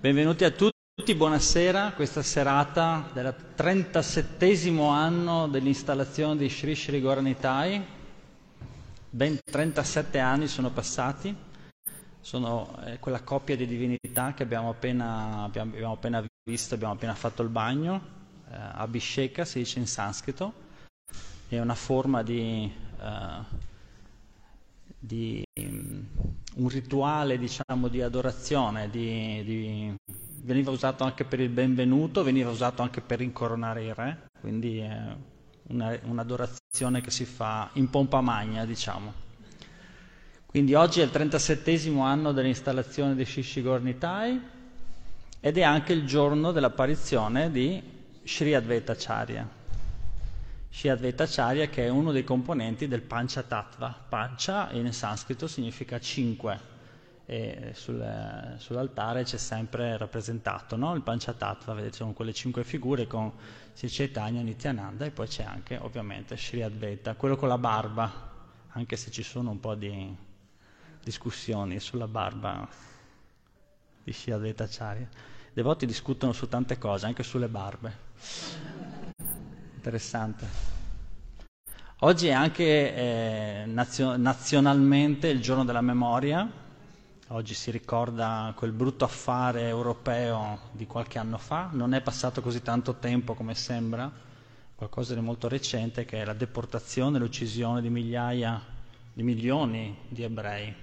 Benvenuti a tutti, buonasera, questa serata del 37 anno dell'installazione di Sri Sri Goranitai. Ben 37 anni sono passati, sono eh, quella coppia di divinità che abbiamo appena, abbiamo, abbiamo appena visto, abbiamo appena fatto il bagno. Eh, Abhisheka si dice in sanscrito, è una forma di... Eh, di un rituale diciamo, di adorazione, di, di, veniva usato anche per il benvenuto, veniva usato anche per incoronare il re, quindi è una, un'adorazione che si fa in pompa magna, diciamo. Quindi oggi è il 37 anno dell'installazione di Shishi Gornitai ed è anche il giorno dell'apparizione di Sri Advaita Acharya. Sri Advaita Acharya che è uno dei componenti del Pancha Tattva. Pancha in sanscrito significa cinque e sul, sull'altare c'è sempre rappresentato no? il Pancha Tattva, vedete sono quelle cinque figure con Sri Chaitanya, Nityananda e poi c'è anche ovviamente Sri Advaita, quello con la barba, anche se ci sono un po' di discussioni sulla barba di Sri Advaita Acharya. I devoti discutono su tante cose, anche sulle barbe. Interessante. Oggi è anche eh, nazio- nazionalmente il giorno della memoria. Oggi si ricorda quel brutto affare europeo di qualche anno fa. Non è passato così tanto tempo come sembra, qualcosa di molto recente, che è la deportazione, l'uccisione di migliaia, di milioni di ebrei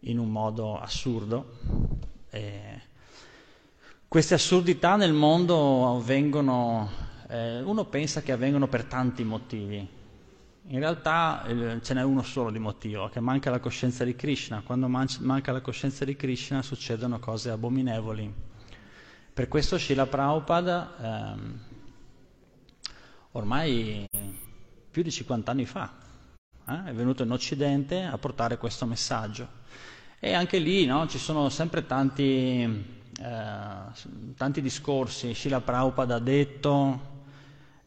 in un modo assurdo. E queste assurdità nel mondo avvengono eh, uno pensa che avvengono per tanti motivi. In realtà eh, ce n'è uno solo di motivo, che manca la coscienza di Krishna. Quando man- manca la coscienza di Krishna succedono cose abominevoli. Per questo Srila Prabhupada, ehm, ormai più di 50 anni fa, eh, è venuto in Occidente a portare questo messaggio. E anche lì no, ci sono sempre tanti, eh, tanti discorsi. Srila Prabhupada ha detto,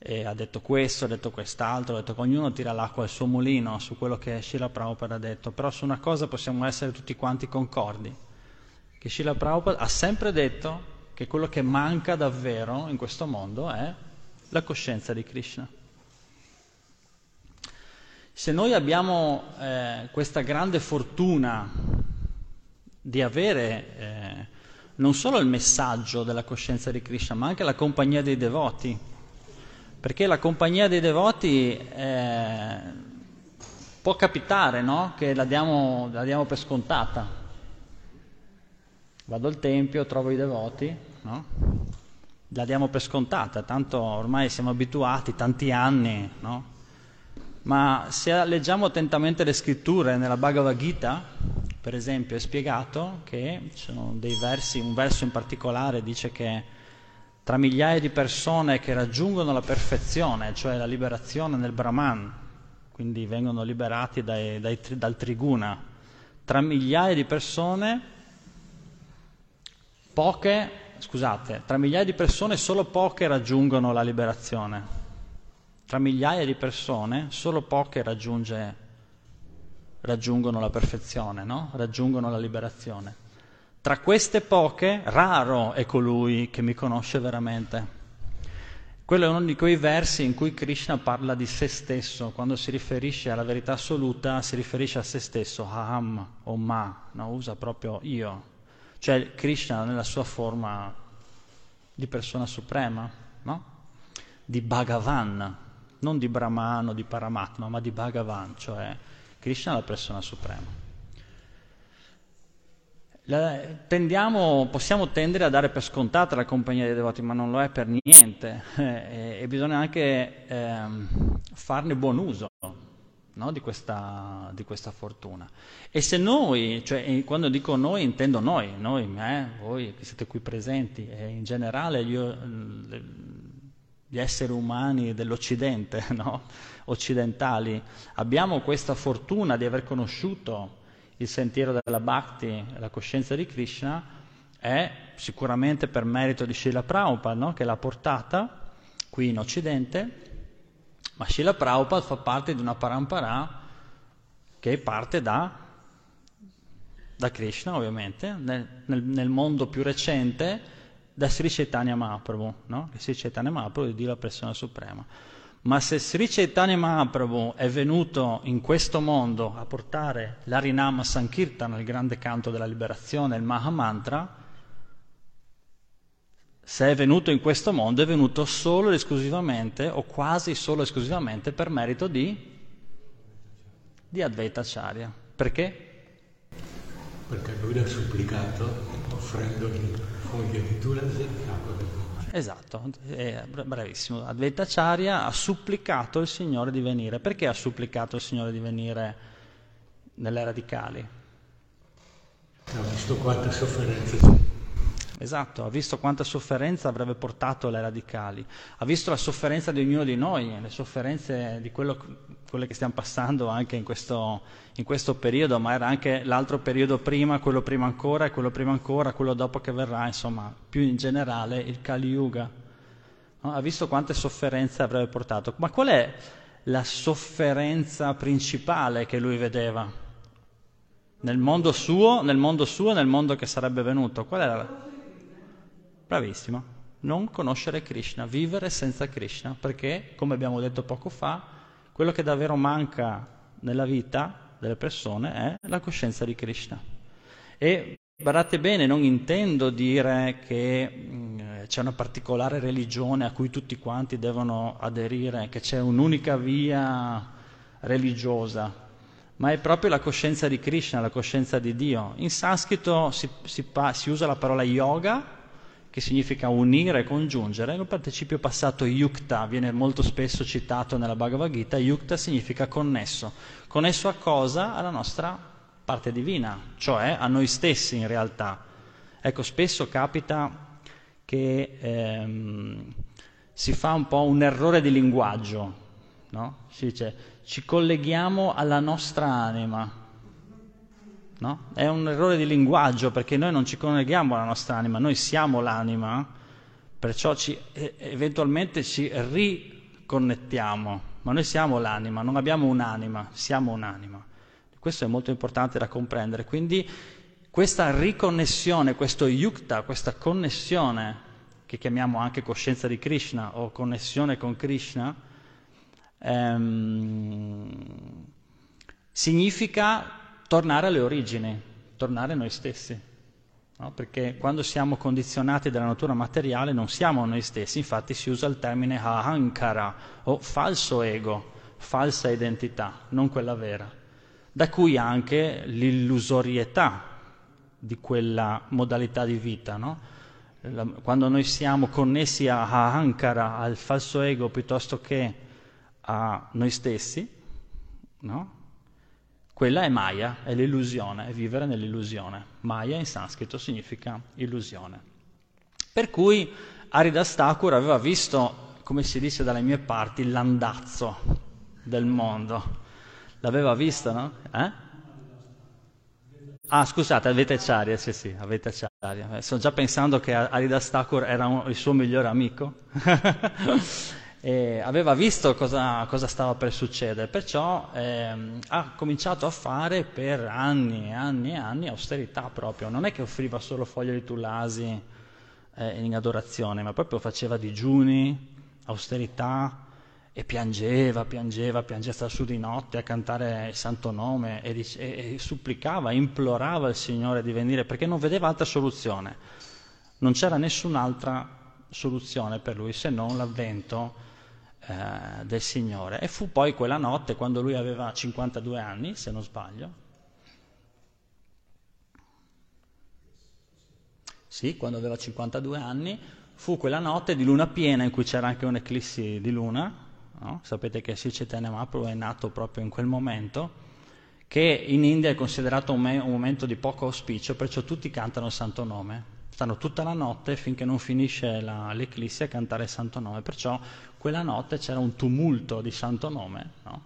e ha detto questo, ha detto quest'altro, ha detto che ognuno tira l'acqua al suo mulino su quello che Shila Prabhupada ha detto, però su una cosa possiamo essere tutti quanti concordi, che Shila Prabhupada ha sempre detto che quello che manca davvero in questo mondo è la coscienza di Krishna. Se noi abbiamo eh, questa grande fortuna di avere eh, non solo il messaggio della coscienza di Krishna, ma anche la compagnia dei devoti, perché la compagnia dei devoti eh, può capitare no? che la diamo, la diamo, per scontata. Vado al tempio, trovo i devoti, no? la diamo per scontata, tanto ormai siamo abituati, tanti anni, no? Ma se leggiamo attentamente le scritture nella Bhagavad Gita, per esempio, è spiegato che ci sono dei versi, un verso in particolare dice che tra migliaia di persone che raggiungono la perfezione, cioè la liberazione nel Brahman, quindi vengono liberati dai, dai, dal triguna, tra migliaia di persone, poche, scusate, tra migliaia di persone solo poche raggiungono la liberazione, tra migliaia di persone solo poche raggiungono la perfezione, no? raggiungono la liberazione. Tra queste poche, raro è colui che mi conosce veramente. Quello è uno di quei versi in cui Krishna parla di se stesso, quando si riferisce alla verità assoluta si riferisce a se stesso, aham o ma, no? usa proprio io, cioè Krishna nella sua forma di persona suprema, no? di Bhagavan, non di Brahman o di Paramatma, ma di Bhagavan, cioè Krishna è la persona suprema tendiamo, possiamo tendere a dare per scontata la compagnia dei devoti, ma non lo è per niente e, e bisogna anche eh, farne buon uso no, di, questa, di, questa, fortuna. E se noi, cioè quando dico noi intendo noi, noi, me, voi che siete qui presenti e in generale io, gli esseri umani dell'Occidente, no, occidentali, abbiamo questa fortuna di aver conosciuto il sentiero della bhakti, la coscienza di Krishna, è sicuramente per merito di Srila Prabhupada, no? che l'ha portata qui in Occidente, ma Srila Prabhupada fa parte di una parampara che parte da da Krishna ovviamente, nel, nel, nel mondo più recente da Sri Chaitanya Mahaprabhu, no? Sri Chaitanya Mahaprabhu è Dio la persona suprema. Ma se Sri Chaitanya Mahaprabhu è venuto in questo mondo a portare l'Arinama Sankirtana, il grande canto della liberazione, il Mahamantra, se è venuto in questo mondo è venuto solo ed esclusivamente, o quasi solo ed esclusivamente, per merito di, di Advaita Acharya. Perché? Perché lui l'ha supplicato offrendogli foglie di tulasi e acqua. Esatto, è bravissimo. Advaita Acharya ha supplicato il Signore di venire. Perché ha supplicato il Signore di venire nelle radicali? Ha visto quante sofferenze c'è Esatto, ha visto quanta sofferenza avrebbe portato le radicali, ha visto la sofferenza di ognuno di noi, le sofferenze di quello, quelle che stiamo passando anche in questo, in questo, periodo, ma era anche l'altro periodo prima, quello prima ancora quello prima ancora, quello dopo che verrà, insomma, più in generale il Kali Yuga. No? Ha visto quante sofferenze avrebbe portato. Ma qual è la sofferenza principale che lui vedeva? Nel mondo suo, nel mondo suo nel mondo che sarebbe venuto. Qual era la Bravissimo. Non conoscere Krishna, vivere senza Krishna, perché, come abbiamo detto poco fa, quello che davvero manca nella vita delle persone è la coscienza di Krishna. E Badate bene, non intendo dire che mm, c'è una particolare religione a cui tutti quanti devono aderire, che c'è un'unica via religiosa, ma è proprio la coscienza di Krishna, la coscienza di Dio. In sanscrito si, si, si usa la parola yoga che significa unire, congiungere, il participio passato yukta viene molto spesso citato nella Bhagavad Gita, yukta significa connesso. Connesso a cosa? Alla nostra parte divina, cioè a noi stessi in realtà. Ecco, spesso capita che ehm, si fa un po' un errore di linguaggio, no? Si dice ci colleghiamo alla nostra anima, No? È un errore di linguaggio perché noi non ci colleghiamo alla nostra anima, noi siamo l'anima, perciò ci, eventualmente ci riconnettiamo, ma noi siamo l'anima, non abbiamo un'anima, siamo un'anima. Questo è molto importante da comprendere. Quindi questa riconnessione, questo yukta, questa connessione, che chiamiamo anche coscienza di Krishna o connessione con Krishna, ehm, significa tornare alle origini, tornare noi stessi. No? Perché quando siamo condizionati dalla natura materiale non siamo noi stessi, infatti si usa il termine ahankara o falso ego, falsa identità, non quella vera, da cui anche l'illusorietà di quella modalità di vita. No? Quando noi siamo connessi a ahankara, al falso ego, piuttosto che a noi stessi, no? Quella è Maya, è l'illusione, è vivere nell'illusione. Maya in sanscrito significa illusione. Per cui Aridas Thakur aveva visto, come si dice dalle mie parti, l'andazzo del mondo. L'aveva visto, no? Eh? Ah, scusate, avete Acharya, sì sì, avete Acharya. Eh, sto già pensando che Aridas Thakur era un, il suo migliore amico. e aveva visto cosa, cosa, stava per succedere, perciò ehm, ha cominciato a fare per anni e anni e anni austerità proprio, non è che offriva solo foglie di tulasi eh, in adorazione, ma proprio faceva digiuni, austerità e piangeva, piangeva, piangeva, stava su di notte a cantare il santo nome e, dice, e, e supplicava, implorava il Signore di venire perché non vedeva altra soluzione, non c'era nessun'altra soluzione per lui se non l'avvento eh, del Signore. E fu poi quella notte, quando lui aveva 52 anni, se non sbaglio, sì, quando aveva 52 anni, fu quella notte di luna piena in cui c'era anche un'eclissi di luna, no? sapete che Chaitanya Mahaprabhu è nato proprio in quel momento, che in India è considerato un, me- un momento di poco auspicio, perciò tutti cantano il santo nome stanno tutta la notte finché non finisce la, l'eclissi a cantare il santo nome, perciò quella notte c'era un tumulto di santo nome, no?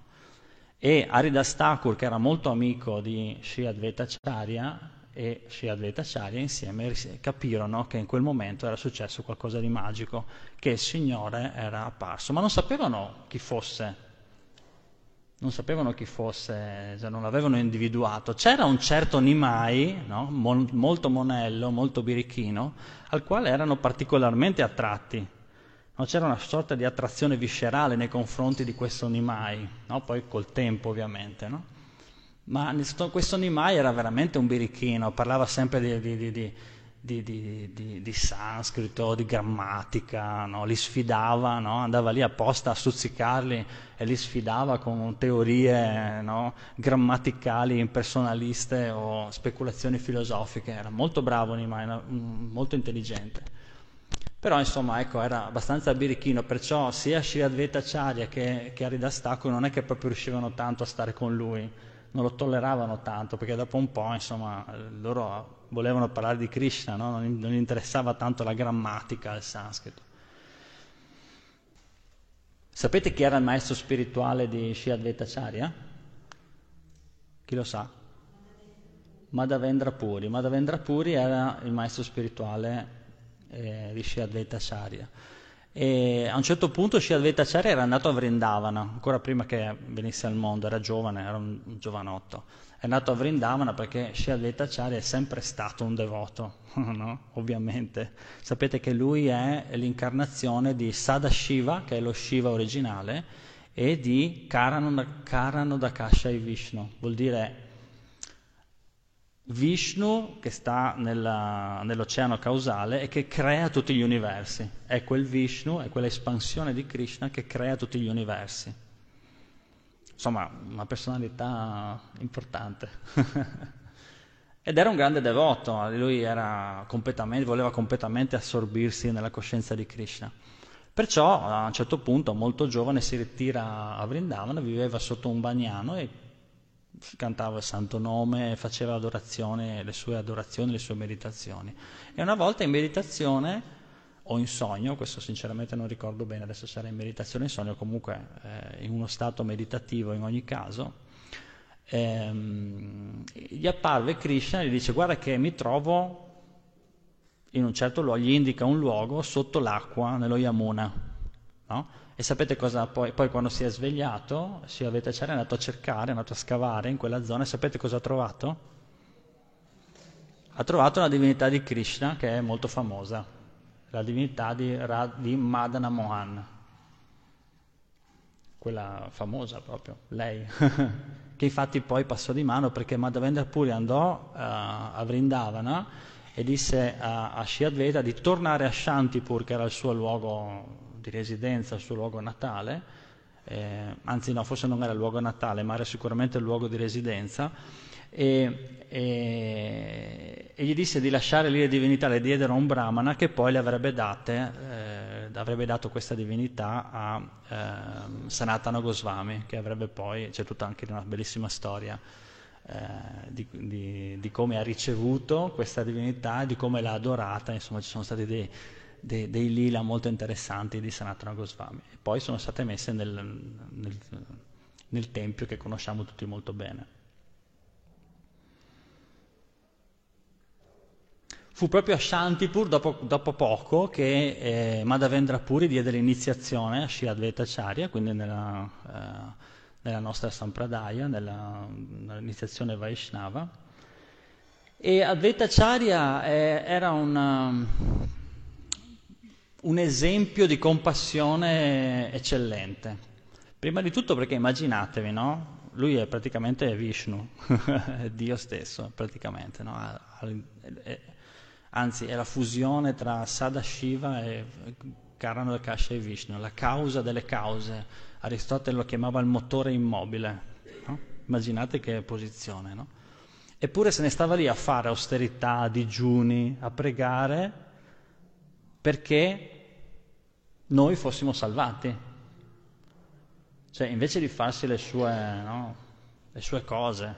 e Aridas Thakur, che era molto amico di Sri Advaita Acharya, e Sri Advaita Acharya insieme capirono che in quel momento era successo qualcosa di magico, che il Signore era apparso, ma non sapevano chi fosse non sapevano chi fosse, cioè non l'avevano individuato. C'era un certo Nimai, no? Mol, molto monello, molto birichino, al quale erano particolarmente attratti. No? C'era una sorta di attrazione viscerale nei confronti di questo Nimai, no? poi col tempo ovviamente. Ma questo Nimai era veramente un birichino, parlava sempre di, di, di, di, di, di, di sanscrito, di grammatica, no? li sfidava, no? andava lì apposta a stuzzicarli e li sfidava con teorie no? grammaticali, impersonaliste o speculazioni filosofiche. Era molto bravo mm, molto intelligente. Però insomma ecco, era abbastanza birichino, perciò sia Sri Advaita Acharya che, che Aridastaku non è che proprio riuscivano tanto a stare con lui, non lo tolleravano tanto, perché dopo un po' insomma loro volevano parlare di Krishna, no? non, non interessava tanto la grammatica, il sanscrito. Sapete chi era il maestro spirituale di Sri Advaitacharya? Chi lo sa? Madhavendra Puri. Madhavendra Puri era il maestro spirituale eh, di Sri Advaitacharya. E a un certo punto Sri Advaitacharya era andato a Vrindavana, ancora prima che venisse al mondo, era giovane, era un giovanotto è nato a Vrindavana perché Sri Advaitacharya è sempre stato un devoto, no? ovviamente. Sapete che lui è l'incarnazione di Sadashiva, che è lo Shiva originale, e di Karanodakasha e Vishnu, vuol dire Vishnu che sta nella, nell'oceano causale e che crea tutti gli universi. È quel Vishnu, è quell'espansione di Krishna che crea tutti gli universi insomma, una personalità importante. Ed era un grande devoto, lui completamente, voleva completamente assorbirsi nella coscienza di Krishna. Perciò a un certo punto, molto giovane, si ritira a Vrindavana, viveva sotto un bagnano e cantava il santo nome, faceva le sue adorazioni, le sue meditazioni. E una volta in meditazione o in sogno, questo sinceramente non ricordo bene, adesso sarà in meditazione in sogno, comunque eh, in uno stato meditativo in ogni caso, ehm, gli apparve Krishna e gli dice guarda che mi trovo in un certo luogo, gli indica un luogo sotto l'acqua, nello Yamuna, no? E sapete cosa poi, poi quando si è svegliato, si è andato a cercare, è andato a scavare in quella zona e sapete cosa ha trovato? Ha trovato una divinità di Krishna che è molto famosa, la divinità di, di Madana Mohan, quella famosa proprio, lei, che infatti poi passò di mano perché Madhavendra Puri andò uh, a Vrindavana e disse a, a Shiadveda di tornare a Shantipur, che era il suo luogo di residenza, il suo luogo natale, eh, anzi no, forse non era il luogo natale, ma era sicuramente il luogo di residenza, e, e, e, gli disse di lasciare lì le divinità, le diedero a un brahmana che poi le avrebbe, date, eh, avrebbe dato questa divinità a eh, Sanatana Goswami, che avrebbe poi, c'è tutta anche una bellissima storia eh, di, di, di, come ha ricevuto questa divinità, di come l'ha adorata, insomma ci sono stati dei, dei, dei lila molto interessanti di Sanatana Goswami e poi sono state messe nel, nel, nel tempio che conosciamo tutti molto bene. Fu proprio a Shantipur, dopo, dopo poco, che eh, Madhavendra Puri diede l'iniziazione a Sri Advaitacharya, quindi nella, eh, nella nostra Sampradaya, nella, nell'iniziazione Vaishnava. E Advaitacharya eh, era una, un esempio di compassione eccellente. Prima di tutto perché immaginatevi, no? Lui è praticamente Vishnu, Dio stesso, praticamente, no? Anzi è la fusione tra Sadashiva e Karanakasha e Vishnu, la causa delle cause. Aristotele lo chiamava il motore immobile. No? Immaginate che posizione, no? Eppure se ne stava lì a fare austerità, digiuni, a pregare perché noi fossimo salvati. Cioè, invece di farsi le sue, no? le sue cose,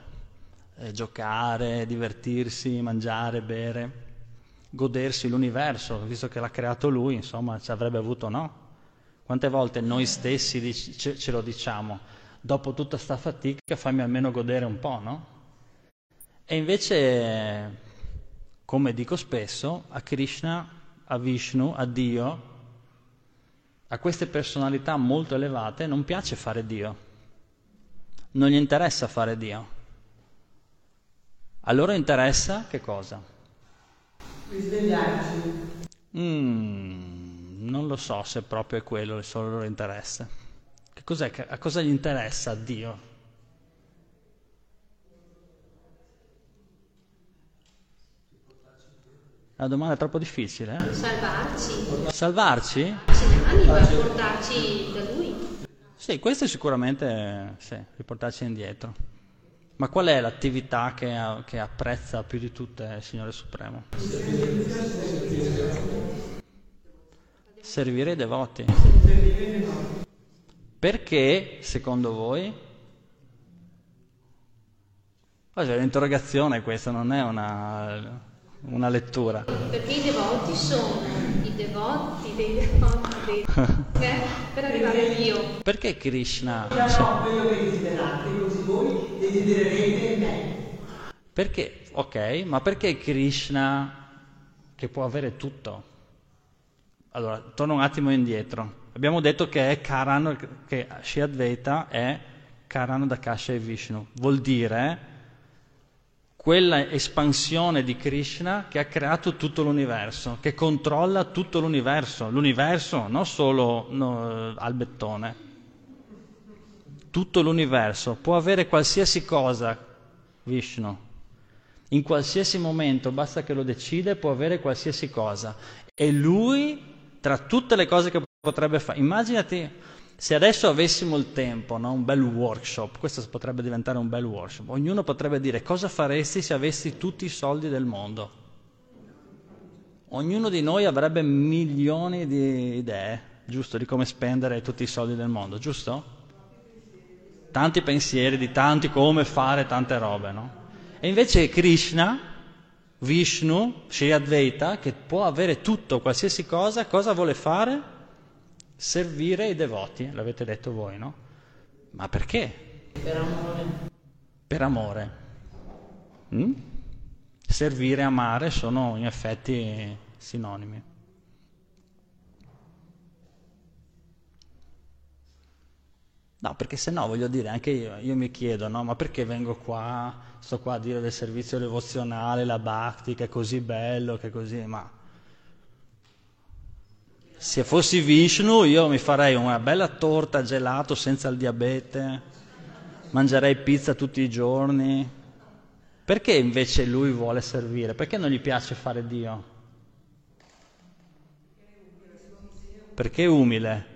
eh, giocare, divertirsi, mangiare, bere, godersi l'universo, visto che l'ha creato lui, insomma, ci avrebbe avuto no. Quante volte noi stessi ce, ce lo diciamo, dopo tutta sta fatica fammi almeno godere un po', no? E invece, come dico spesso, a Krishna, a Vishnu, a Dio, a queste personalità molto elevate non piace fare Dio. Non gli interessa fare Dio. A loro interessa che cosa? Risvegliarci. Mm, non lo so se proprio è quello il solo loro interesse. Che cos'è, a cosa gli interessa a Dio? La domanda è troppo difficile. Eh? Salvarci. Salvarci? L'anima, portarci da lui. Sì, questo è sicuramente sì, riportarci indietro. Ma qual è l'attività che, che apprezza più di tutte il Signore Supremo? Servire i devoti. Perché, secondo voi? Oggi è un'interrogazione questa, non è una, una lettura. Perché i devoti sono i devoti dei devoti dei eh, per arrivare a Dio. Perché Krishna? Diciamo quello che desiderate, così voi desidererete me. Perché, ok, ma perché Krishna che può avere tutto? Allora, torno un attimo indietro. Abbiamo detto che è Karan, che Shri Advaita è Karan Dakasha e Vishnu. Vuol dire quella espansione di Krishna che ha creato tutto l'universo, che controlla tutto l'universo, l'universo, non solo no, al bettone, tutto l'universo, può avere qualsiasi cosa, Vishnu, in qualsiasi momento, basta che lo decide, può avere qualsiasi cosa. E lui, tra tutte le cose che potrebbe fare, immaginati se adesso avessimo il tempo, no? un bel workshop, questo potrebbe diventare un bel workshop, ognuno potrebbe dire cosa faresti se avessi tutti i soldi del mondo. Ognuno di noi avrebbe milioni di idee, giusto, di come spendere tutti i soldi del mondo, giusto? Tanti pensieri di tanti come fare tante robe, no? E invece Krishna, Vishnu, Sri Advaita, che può avere tutto, qualsiasi cosa, cosa vuole fare? servire i devoti, l'avete detto voi, no? Ma perché? Per amore. Per amore. Mm? Servire e amare sono in effetti sinonimi. No, perché se no, voglio dire, anche io, io mi chiedo, no, ma perché vengo qua, sto qua a dire del servizio devozionale, la bhakti, che è così bello, che è così, ma se fossi Vishnu io mi farei una bella torta gelato senza il diabete, mangerei pizza tutti i giorni. Perché invece lui vuole servire? Perché non gli piace fare Dio? Perché è umile.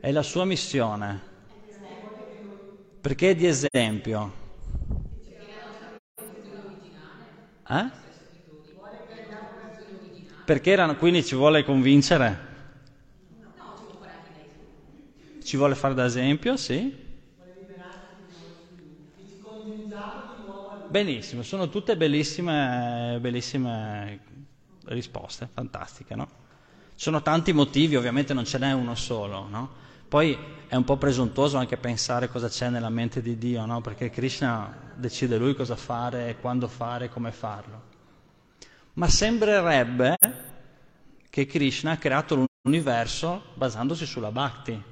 È la sua missione. Perché è di esempio. Eh? Perché erano, quindi ci vuole convincere? Ci vuole fare da esempio, sì? Benissimo, sono tutte bellissime, bellissime risposte, fantastiche, no? Sono tanti motivi, ovviamente non ce n'è uno solo, no? Poi è un po' presuntuoso anche pensare cosa c'è nella mente di Dio, no? Perché Krishna decide lui cosa fare, quando fare, come farlo ma sembrerebbe che Krishna ha creato l'universo basandosi sulla bhakti.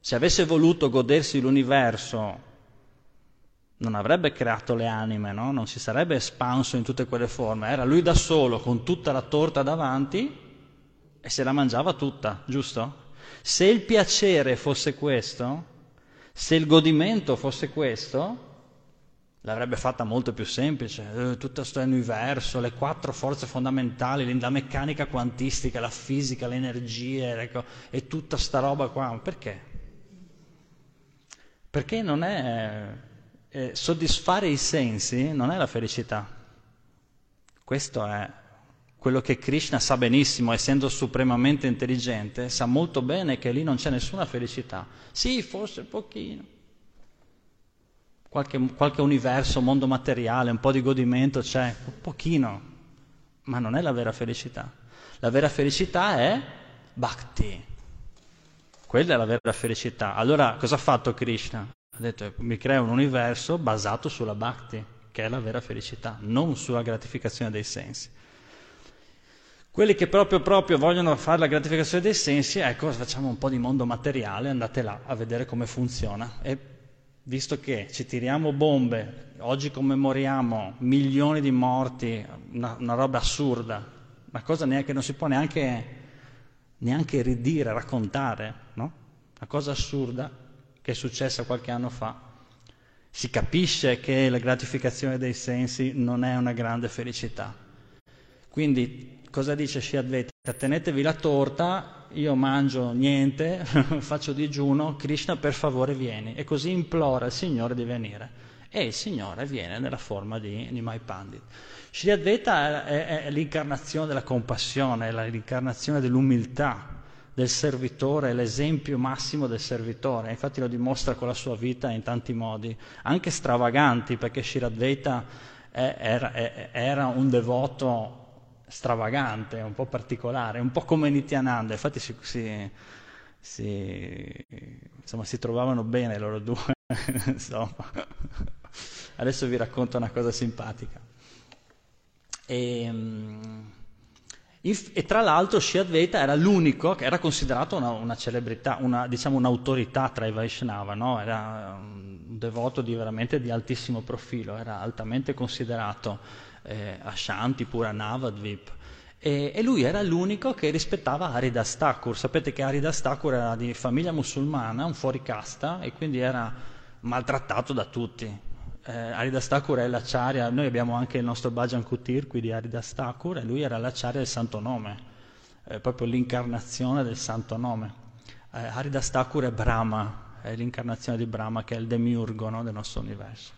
Se avesse voluto godersi l'universo, non avrebbe creato le anime, no? non si sarebbe espanso in tutte quelle forme, era lui da solo con tutta la torta davanti e se la mangiava tutta, giusto? Se il piacere fosse questo, se il godimento fosse questo, l'avrebbe fatta molto più semplice, eh, tutto questo universo, le quattro forze fondamentali, la meccanica quantistica, la fisica, le energie, ecco, e tutta sta roba qua. Perché? Perché non è eh, soddisfare i sensi non è la felicità. Questo è quello che Krishna sa benissimo, essendo supremamente intelligente, sa molto bene che lì non c'è nessuna felicità. Sì, forse pochino qualche, qualche universo, mondo materiale, un po' di godimento c'è, un pochino, ma non è la vera felicità. La vera felicità è bhakti. Quella è la vera felicità. Allora, cosa ha fatto Krishna? Ha detto, mi crea un universo basato sulla bhakti, che è la vera felicità, non sulla gratificazione dei sensi. Quelli che proprio, proprio vogliono fare la gratificazione dei sensi, ecco, facciamo un po' di mondo materiale, andate là a vedere come funziona. E visto che ci tiriamo bombe, oggi commemoriamo milioni di morti, una, una roba assurda, una cosa che non si può neanche, neanche ridire, raccontare, no? Una cosa assurda che è successa qualche anno fa. Si capisce che la gratificazione dei sensi non è una grande felicità. Quindi cosa dice Shiadvaita? Tenetevi la torta, io mangio niente, faccio digiuno, Krishna per favore vieni. E così implora il Signore di venire. E il Signore viene nella forma di Nimai Pandit. Sri Advaita è, è, è l'incarnazione della compassione, è l'incarnazione dell'umiltà del servitore, l'esempio massimo del servitore, infatti lo dimostra con la sua vita in tanti modi, anche stravaganti, perché Shiradvaita era, era un devoto stravagante, un po' particolare, un po' come Nityananda, infatti si, si, si, insomma, si trovavano bene loro due. Adesso vi racconto una cosa simpatica. E, ehm, e tra l'altro Shiadvaita era l'unico che era considerato una, una celebrità, una, diciamo un'autorità tra i Vaishnava, no? era un devoto di veramente di altissimo profilo, era altamente considerato eh, Ashanti, pure a Navadvip. E, e, lui era l'unico che rispettava Haridas Thakur. Sapete che Haridas Thakur era di famiglia musulmana, un fuoricasta, e quindi era maltrattato da tutti. Eh, Haridas Thakur è l'acciaria, noi abbiamo anche il nostro Bhajan Kutir qui di Haridas Thakur, e lui era l'acciaria del santo nome, eh, proprio l'incarnazione del santo nome. Eh, Haridas Thakur è Brahma, è l'incarnazione di Brahma che è il demiurgo no, del nostro universo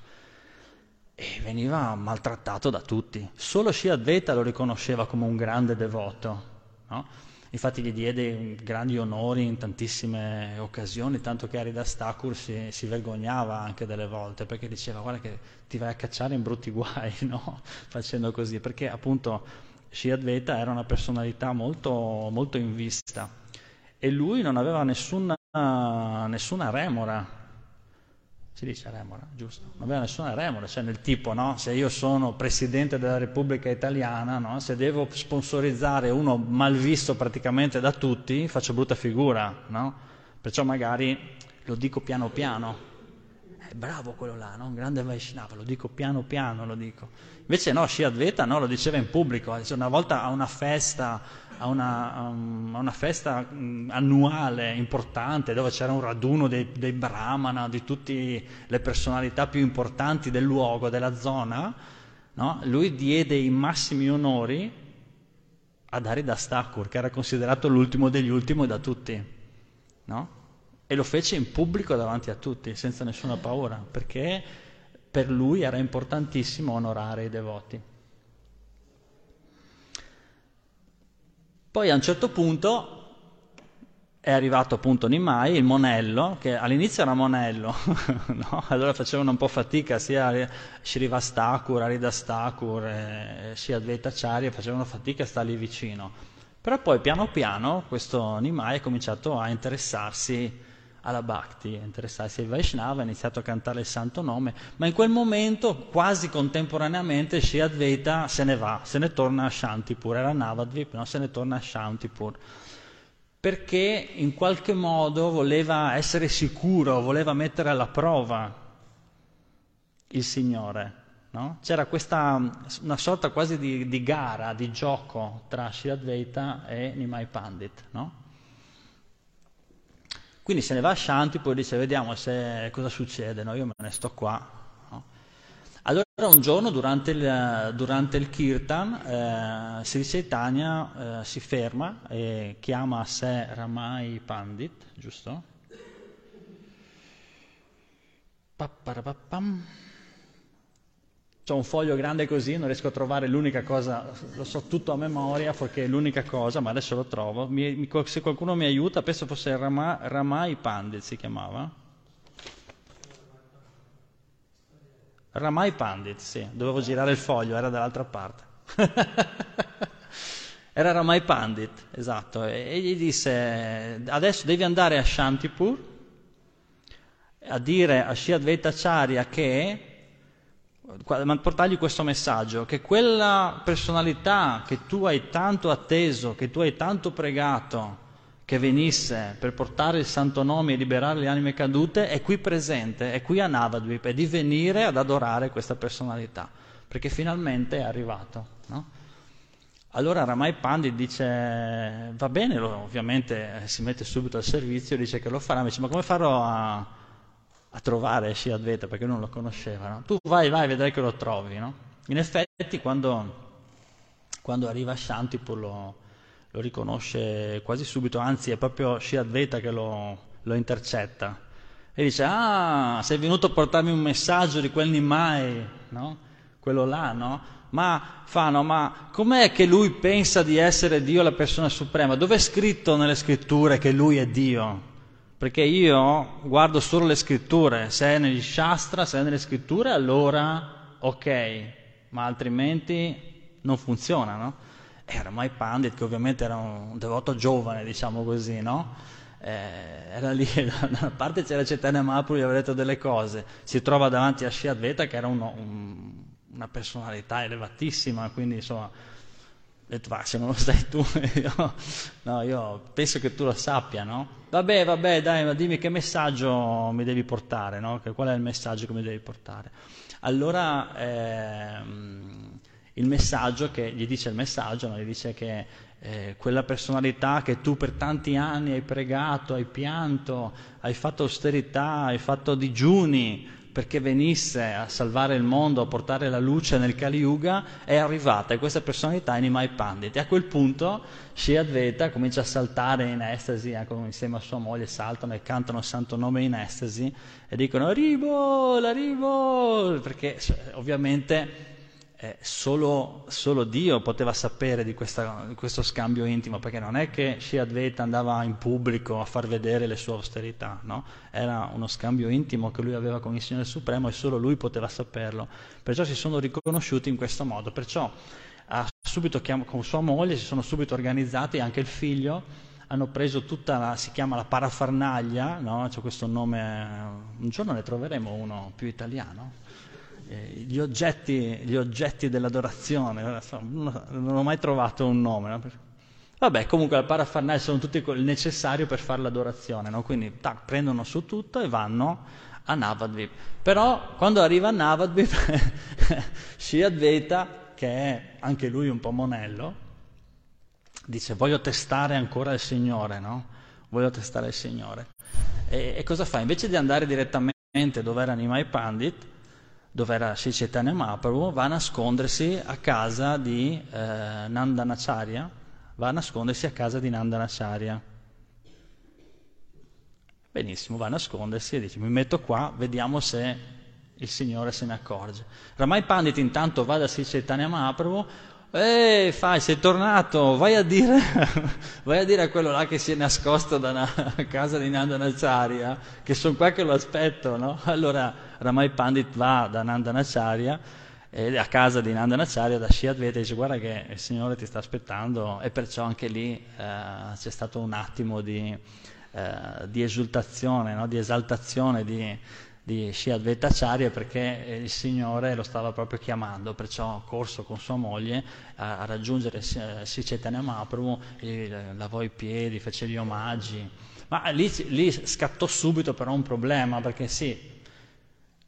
e veniva maltrattato da tutti. Solo Shri Advaita lo riconosceva come un grande devoto. No? Infatti gli diede grandi onori in tantissime occasioni, tanto che Aridas Thakur si, si, vergognava anche delle volte, perché diceva guarda che ti vai a cacciare in brutti guai, no? facendo così, perché appunto Shri Advaita era una personalità molto, molto in vista e lui non aveva nessuna, nessuna remora si dice remora, giusto? Non aveva nessuna remora, cioè nel tipo, no? Se io sono presidente della Repubblica Italiana, no? Se devo sponsorizzare uno malvisto praticamente da tutti, faccio brutta figura, no? Perciò magari lo dico piano piano. È bravo quello là, no? Un grande Vaishnava, lo dico piano piano, lo dico. Invece no, Shri Advaita no, lo diceva in pubblico, una volta a una festa a una, a una festa annuale importante dove c'era un raduno dei, dei brahmana, di tutte le personalità più importanti del luogo, della zona, no? lui diede i massimi onori ad Haridas Thakur, che era considerato l'ultimo degli ultimi da tutti. No? E lo fece in pubblico davanti a tutti, senza nessuna paura, perché per lui era importantissimo onorare i devoti. Poi a un certo punto è arrivato appunto Nimai, il monello, che all'inizio era monello, no? allora facevano un po' fatica sia Srivastakur, Aridastakur e sia Advaitacharya, facevano fatica a stargli vicino. Però poi piano piano questo Nimai ha cominciato a interessarsi alla Bhakti, a interessarsi ai Vaishnava, ha iniziato a cantare il santo nome, ma in quel momento, quasi contemporaneamente, Sri Advaita se ne va, se ne torna a Shantipur, era Navadvip, no? se ne torna a Shantipur, perché in qualche modo voleva essere sicuro, voleva mettere alla prova il Signore. No? C'era questa, una sorta quasi di, di, gara, di gioco tra Sri Advaita e Nimai Pandit, no? Quindi se ne va a Shanti, poi dice vediamo se, cosa succede, no? io me ne sto qua. No? Allora un giorno durante il, durante il Kirtan, eh, Sri Chaitanya eh, si ferma e chiama a sé Ramai Pandit, giusto? Papparapappam ho un foglio grande così, non riesco a trovare l'unica cosa, lo so tutto a memoria, perché è l'unica cosa, ma adesso lo trovo. Mi, mi, se qualcuno mi aiuta, penso fosse Rama, Ramai Pandit si chiamava. Ramai Pandit, sì, dovevo girare il foglio, era dall'altra parte. era Ramai Pandit, esatto, e, e gli disse, adesso devi andare a Shantipur a dire a Shri Advaitacharya che portargli questo messaggio, che quella personalità che tu hai tanto atteso, che tu hai tanto pregato, che venisse per portare il santo nome e liberare le anime cadute, è qui presente, è qui a Navadvip, è di venire ad adorare questa personalità, perché finalmente è arrivato. No? Allora Ramai Pandit dice, va bene, ovviamente si mette subito al servizio, dice che lo farà, ma dice, ma come farò a, a trovare Shri Advaita, perché non lo conosceva? No? Tu vai, vai, vedrai che lo trovi. No? In effetti quando, quando arriva Shantipur lo, lo riconosce quasi subito, anzi è proprio Shiadveta che lo, lo, intercetta e dice ah sei venuto a portarmi un messaggio di quel Nimai, no? quello là, no? Ma fanno, ma com'è che lui pensa di essere Dio la persona suprema? Dove è scritto nelle scritture che lui è Dio? Perché io guardo solo le scritture, se è negli Shastra, se è nelle scritture allora ok, ma altrimenti non funziona, no? era Mai Pandit, che ovviamente era un devoto giovane, diciamo così, no? Eh, era lì, da una parte c'era Chaitanya Mahaprabhu, gli aveva detto delle cose, si trova davanti a Shri Advaita che era uno, un, una personalità elevatissima, quindi insomma, ho detto, va, se non lo sai tu, io, no, io penso che tu lo sappia, no? Vabbè, vabbè, dai, ma dimmi che messaggio mi devi portare, no? Qual è il messaggio che mi devi portare? Allora, ehm, il messaggio che gli dice il messaggio, no? gli dice che eh, quella personalità che tu per tanti anni hai pregato, hai pianto, hai fatto austerità, hai fatto digiuni perché venisse a salvare il mondo, a portare la luce nel Kali Yuga, è arrivata questa personalità è Nimai Pandit. E a quel punto Shri Advaita comincia a saltare in estasi, anche insieme a sua moglie saltano e cantano il santo nome in estasi e dicono arrivo, arrivo, perché ovviamente eh, solo, solo, Dio poteva sapere di, questa, di, questo scambio intimo, perché non è che Shri Advaita andava in pubblico a far vedere le sue austerità, no? era uno scambio intimo che lui aveva con il Signore Supremo e solo lui poteva saperlo. Perciò si sono riconosciuti in questo modo. Perciò subito, con sua moglie si sono subito organizzati, anche il figlio, hanno preso tutta la, si chiama la parafarnaglia, no? c'è questo nome, un giorno ne troveremo uno più italiano eh, gli, oggetti, gli, oggetti, dell'adorazione, non ho mai trovato un nome. No? Vabbè, comunque al parafarnale sono tutti il necessario per fare l'adorazione, no? quindi tac, prendono su tutto e vanno a Navadvip. Però quando arriva a Navadvip, Shri Advaita, che è anche lui un po' monello, dice voglio testare ancora il Signore, no? Voglio testare il Signore. E, e cosa fa? Invece di andare direttamente dove era Nimai Pandit, dove era Sri Chaitanya Mahaprabhu, va a nascondersi a casa di eh, Nandanacharya, va a nascondersi a casa di Nandanacharya. Benissimo, va a nascondersi e dice mi metto qua, vediamo se il Signore se ne accorge. Ramai Pandit intanto va da Sri Chaitanya Mahaprabhu, Ehi, fai, sei tornato, vai a, dire, vai a dire a quello là che si è nascosto da una casa di Nandanacharya, che sono qua che lo aspetto, no? Allora Ramai Pandit va da Nandanacharya, eh, a casa di Nandanacharya, da Shiadveta, e dice guarda che il Signore ti sta aspettando e perciò anche lì eh, c'è stato un attimo di, eh, di esultazione, no? di esaltazione, di di Shri Advaitacharya perché eh, il Signore lo stava proprio chiamando, perciò ha corso con sua moglie a, a raggiungere Sri Chaitanya Mahaprabhu, lavò i piedi, fece gli omaggi, ma lì, lì scattò subito però un problema perché sì,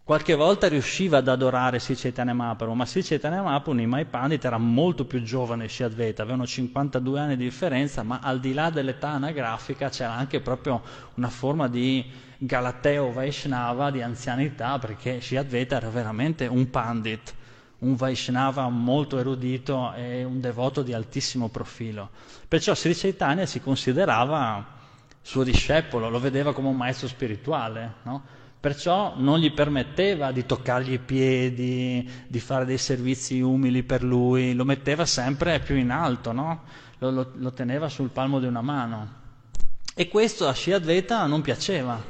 Qualche volta riusciva ad adorare Sri Chaitanya Mahaprabhu, ma Sri Chaitanya Mahaprabhu, Nimai Pandit, era molto più giovane di Sri Advaita, avevano 52 anni di differenza, ma al di là dell'età anagrafica c'era anche proprio una forma di Galateo Vaishnava, di anzianità, perché Sri Advaita era veramente un Pandit, un Vaishnava molto erudito e un devoto di altissimo profilo. Perciò Sri Chaitanya si considerava suo discepolo, lo vedeva come un maestro spirituale, no? Perciò non gli permetteva di toccargli i piedi, di fare dei servizi umili per lui, lo metteva sempre più in alto, no? lo, lo, lo, teneva sul palmo di una mano. E questo a Shri Advaita non piaceva,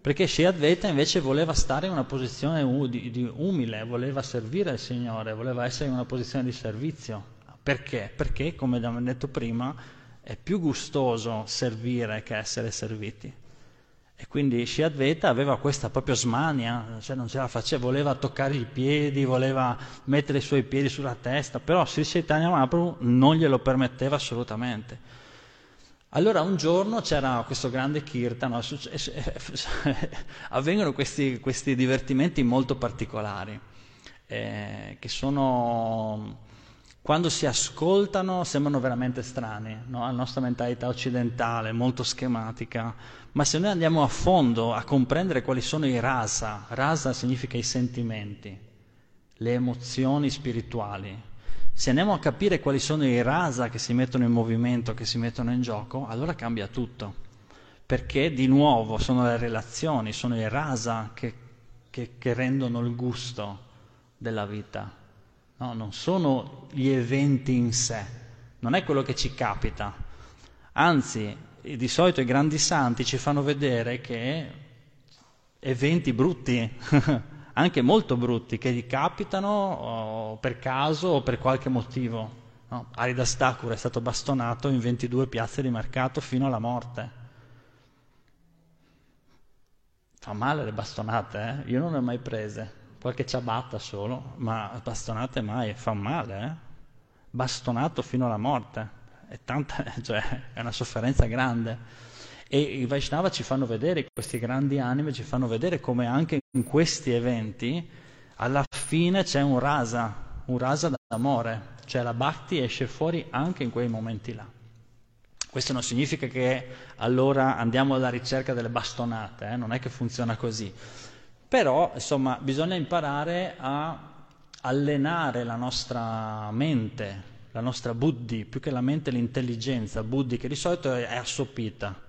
perché Shri Advaita invece voleva stare in una posizione di, di umile, voleva servire il Signore, voleva essere in una posizione di servizio. Perché? Perché, come abbiamo detto prima, è più gustoso servire che essere serviti. E quindi Sri Advaita aveva questa proprio smania, cioè non ce la faceva, voleva toccare i piedi, voleva mettere i suoi piedi sulla testa, però Sri Chaitanya Mahaprabhu non glielo permetteva assolutamente. Allora un giorno c'era questo grande kirtan, no? avvengono questi, questi, divertimenti molto particolari, eh, che sono quando si ascoltano sembrano veramente strani, no? la nostra mentalità occidentale, molto schematica, ma se noi andiamo a fondo a comprendere quali sono i rasa, rasa significa i sentimenti, le emozioni spirituali, se andiamo a capire quali sono i rasa che si mettono in movimento, che si mettono in gioco, allora cambia tutto, perché di nuovo sono le relazioni, sono i rasa che, che, che rendono il gusto della vita. No, non sono gli eventi in sé, non è quello che ci capita. Anzi, di solito i grandi santi ci fanno vedere che eventi brutti, anche molto brutti, che gli capitano per caso o per qualche motivo. No? Aridas Thakur è stato bastonato in 22 piazze di mercato fino alla morte. Fa male le bastonate, eh? Io non le ho mai prese qualche ciabatta solo, ma bastonate mai, fa male, eh? bastonato fino alla morte, è, tanta, cioè, è una sofferenza grande. E i Vaishnava ci fanno vedere, questi grandi anime ci fanno vedere come anche in questi eventi alla fine c'è un rasa, un rasa d'amore, cioè la bhakti esce fuori anche in quei momenti là. Questo non significa che allora andiamo alla ricerca delle bastonate, eh? non è che funziona così però, insomma, bisogna imparare a allenare la nostra mente, la nostra buddhi, più che la mente l'intelligenza, buddhi che di solito è assopita.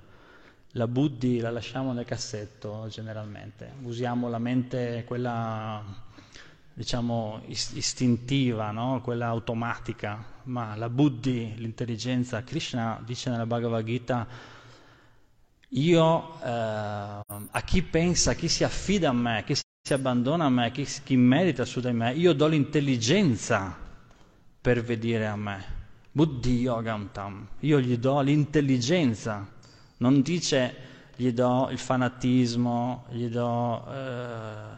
La buddhi la lasciamo nel cassetto generalmente, usiamo la mente quella diciamo istintiva, no? quella automatica, ma la buddhi, l'intelligenza, Krishna dice nella Bhagavad Gita io eh, a chi pensa, a chi si affida a me, chi si abbandona a me, chi, chi medita su di me, io do l'intelligenza per vedere a me. Io gli do l'intelligenza, non dice gli do il fanatismo, gli do, eh,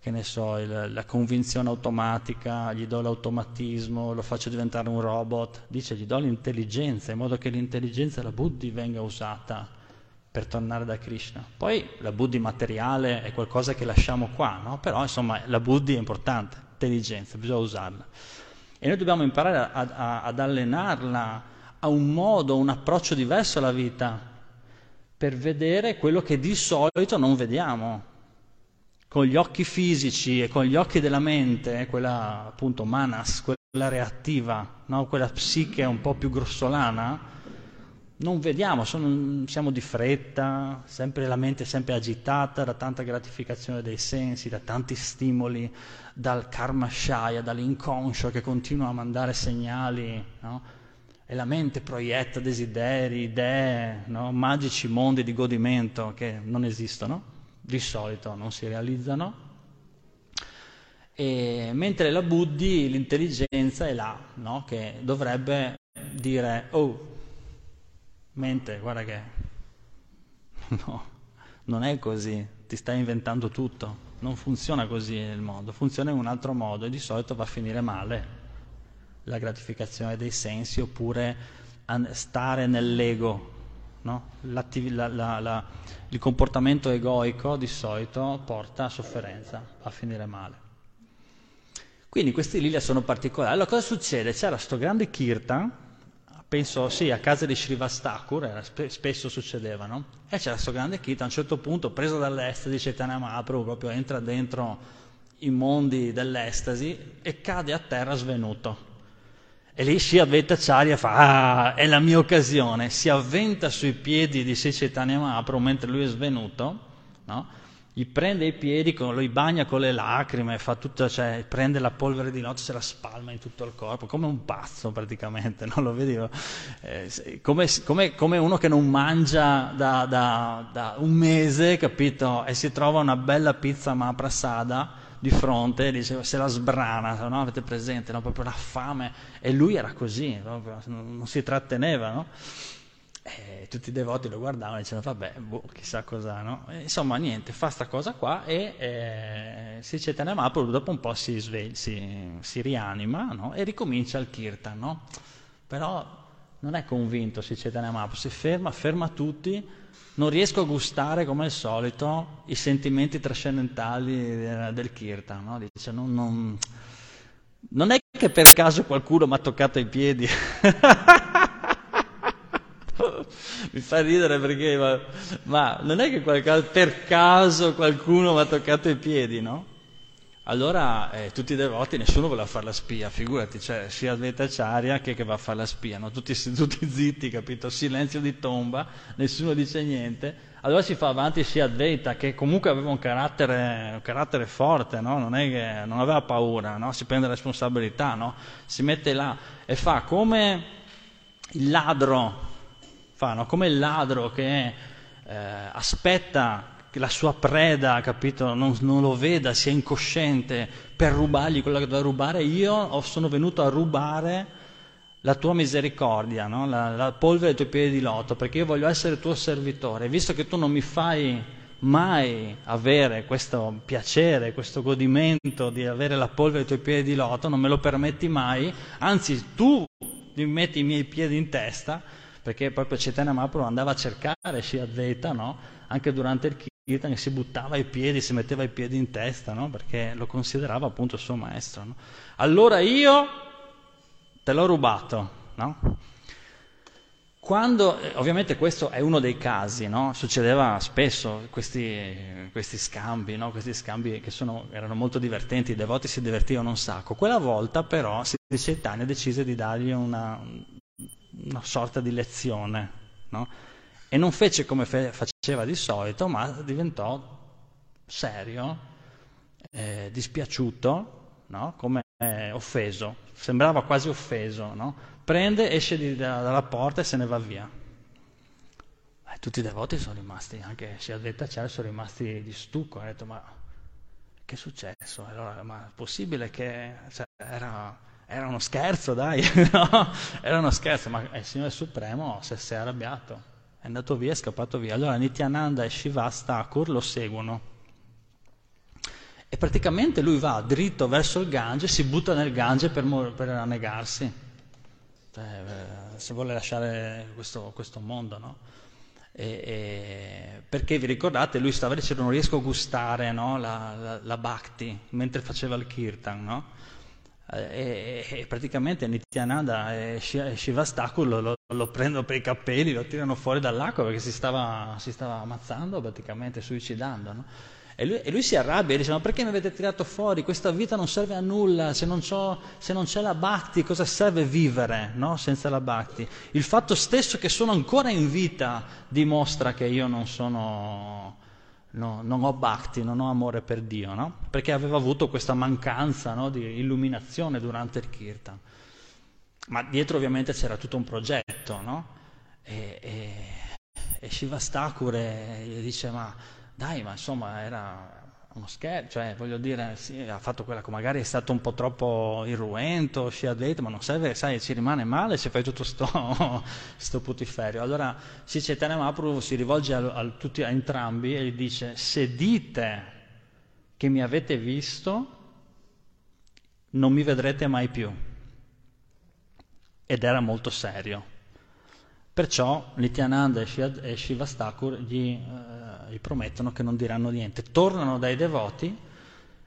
che ne so, il, la convinzione automatica, gli do l'automatismo, lo faccio diventare un robot, dice gli do l'intelligenza, in modo che l'intelligenza, la buddhi venga usata per tornare da Krishna. Poi la buddhi materiale è qualcosa che lasciamo qua, no? però insomma la buddhi è importante, intelligenza, bisogna usarla. E noi dobbiamo imparare a, a, ad allenarla a un modo, un approccio diverso alla vita, per vedere quello che di solito non vediamo. Con gli occhi fisici e con gli occhi della mente, quella appunto manas, quella reattiva, no? quella psiche un po' più grossolana, non vediamo, sono, siamo di fretta, sempre, la mente è sempre agitata da tanta gratificazione dei sensi, da tanti stimoli, dal karma shaya, dall'inconscio che continua a mandare segnali, no? e la mente proietta desideri, idee, no? magici mondi di godimento che non esistono, di solito non si realizzano. E mentre la buddhi, l'intelligenza è là, no? che dovrebbe dire, oh, Mente, guarda che no, non è così, ti stai inventando tutto, non funziona così il modo, funziona in un altro modo e di solito va a finire male la gratificazione dei sensi oppure stare nell'ego. No? La, la, la, il comportamento egoico di solito porta a sofferenza, a finire male. Quindi questi lilia sono particolari. Allora cosa succede? C'era questo grande kirtan penso sì, a casa di Srivastakur, era, spesso succedeva, no? E c'era questo grande kit, a un certo punto, preso dall'estasi, Chaitanya Mahaprabhu proprio entra dentro i mondi dell'estasi e cade a terra svenuto. E lì si Advaitacharya fa, ah, è la mia occasione, si avventa sui piedi di Sri Chaitanya Mahaprabhu mentre lui è svenuto, no? Gli prende i piedi, lo bagna con le lacrime, tutto, cioè, prende la polvere di notte, se la spalma in tutto il corpo, come un pazzo praticamente, non lo vedi? Eh, come, come, come, uno che non mangia da, da, da, un mese, capito? E si trova una bella pizza ma prasada di fronte e dice, se la sbrana, no? avete presente, no? proprio la fame. E lui era così, proprio, non si tratteneva, no? E tutti i devoti lo guardavano e dicevano, vabbè, boh, chissà cosa, no? E insomma, niente, fa sta cosa qua e eh, si Chaitanya Mahaprabhu dopo un po' si, sveglia, si, si rianima no? e ricomincia il kirtan, no? Però non è convinto si Chaitanya Mahaprabhu, si ferma, ferma tutti, non riesco a gustare come al solito i sentimenti trascendentali del, del kirtan, no? Dice, non, non, non è che per caso qualcuno mi ha toccato i piedi. mi fa ridere perché, ma, ma non è che qualcosa, per caso qualcuno mi ha toccato i piedi, no? Allora eh, tutti i devoti, nessuno voleva fare la spia, figurati, cioè sia Advaitacharya che che va a fare la spia, no? tutti, tutti zitti, capito? Silenzio di tomba, nessuno dice niente. Allora si fa avanti sia Advaita, che comunque aveva un carattere, un carattere forte, no? non, che, non, aveva paura, no? si prende responsabilità, si mette là e fa come il ladro fa, no? come il ladro che eh, aspetta che la sua preda, capito, non, non, lo veda, sia incosciente per rubargli quello che doveva rubare, io sono venuto a rubare la tua misericordia, no? la, la polvere dei tuoi piedi di loto, perché io voglio essere tuo servitore. Visto che tu non mi fai mai avere questo piacere, questo godimento di avere la polvere dei tuoi piedi di loto, non me lo permetti mai, anzi tu mi metti i miei piedi in testa, perché proprio Chaitanya Mahaprabhu andava a cercare Shri Advaita, no? anche durante il Kirtan, si buttava i piedi, si metteva i piedi in testa, no? perché lo considerava appunto il suo maestro. No? Allora io te l'ho rubato? Quando, eh, ovviamente questo è uno dei casi, succedeva spesso questi, questi scambi, questi scambi che sono, erano molto divertenti, i devoti si divertivano un sacco. Quella volta però Chaitanya decise di dargli una, una sorta di lezione, no? e non fece come fe- faceva di solito, ma diventò serio, eh, dispiaciuto, no? come eh, offeso, sembrava quasi offeso, no? prende, esce di, da, dalla porta e se ne va via. Eh, tutti i devoti sono rimasti, anche si Advaita Acharya sono rimasti di stucco, hanno detto ma che è successo? Allora, ma è possibile che cioè, era era uno scherzo, dai, no? Era uno scherzo, ma il Signore Supremo si è arrabbiato, è andato via, è scappato via. Allora Nityananda e Shivasta Thakur lo seguono. E praticamente lui va dritto verso il Gange, si butta nel Gange per, per annegarsi, cioè, eh, se vuole lasciare questo, questo mondo, no? E, e, perché vi ricordate, lui stava dicendo non riesco a gustare no? la, la, la, bhakti mentre faceva il kirtan, no? E, e praticamente Nityananda e Shivastaku lo, lo, lo, prendono per i capelli, lo tirano fuori dall'acqua perché si stava, si stava ammazzando, praticamente suicidando. No? E, lui, e, lui, si arrabbia e dice: Ma perché mi avete tirato fuori? Questa vita non serve a nulla. Se non, se non c'è la bhakti, cosa serve vivere no? senza la bhakti? Il fatto stesso che sono ancora in vita dimostra che io non sono no, non ho bhakti, non ho amore per Dio, no? perché aveva avuto questa mancanza no, di illuminazione durante il kirtan. Ma dietro ovviamente c'era tutto un progetto, no? E, e, e Shivastakur gli dice, ma dai, ma insomma era uno scherzo, cioè voglio dire, sì, ha fatto quella che magari è stato un po' troppo irruento, sciadete, ma non serve, sai, ci rimane male se fai tutto sto, sto putiferio. Allora Sri Chaitanya Mahaprabhu si rivolge a, a, tutti, a entrambi e gli dice, se dite che mi avete visto, non mi vedrete mai più. Ed era molto serio. Perciò Nityananda e Shivastakur gli, gli promettono che non diranno niente. Tornano dai devoti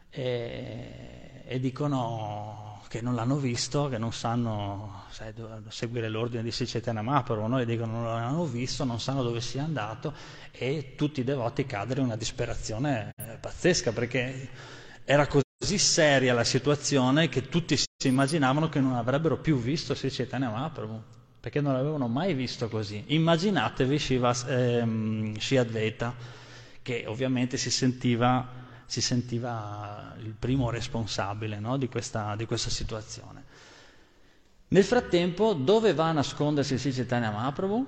e, e dicono che non l'hanno visto, che non sanno sai, seguire l'ordine di Sicetana Mahaprabhu, no? e dicono non l'hanno visto, non sanno dove sia andato e tutti i devoti cadono in una disperazione eh, pazzesca perché era così seria la situazione che tutti si immaginavano che non avrebbero più visto Sicetana Mahaprabhu perché non l'avevano mai visto così. Immaginatevi Shiva, ehm, Shiadveta, che ovviamente si sentiva, si sentiva il primo responsabile no, di, questa, di, questa, situazione. Nel frattempo, dove va a nascondersi Sri Chaitanya Mahaprabhu?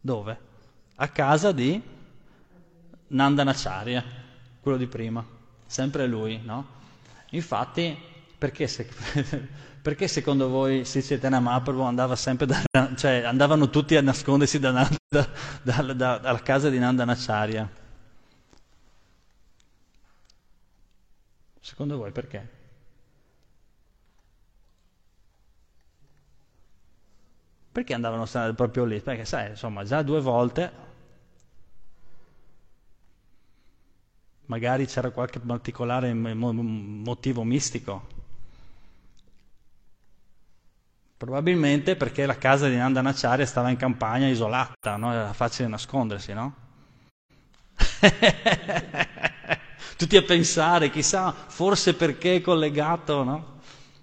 Dove? A casa di Nandanacharya, quello di prima, sempre lui, no? Infatti perché, se, perché secondo voi Sri Chaitanya Mahaprabhu andava sempre da, cioè andavano tutti a nascondersi da, da, dalla casa di Nandanacharya? Secondo voi perché? Perché andavano proprio lì? Perché sai, insomma, già due volte magari c'era qualche particolare motivo mistico. Probabilmente perché la casa di Nandanacharya stava in campagna isolata, no? era facile nascondersi, no? Tutti a pensare, chissà, forse perché è collegato, no?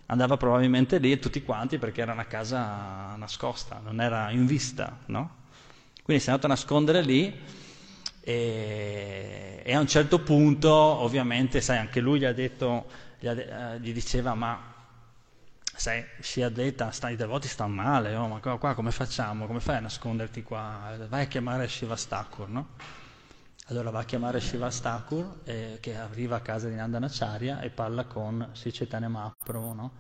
Andava probabilmente lì tutti quanti perché era una casa nascosta, non era in vista, no? Quindi si è andato a nascondere lì e, e, a un certo punto, ovviamente, sai, anche lui gli ha detto, gli, ha, eh, gli diceva, ma sai, si addetta, sta, i devoti stanno male, oh, ma qua, qua, come facciamo? Come fai a nasconderti qua? Vai a chiamare Shivastakur, no? Allora va a chiamare Shivastakur eh, che arriva a casa di Nandanacharya e parla con Sicetane Mahaprabhu, no?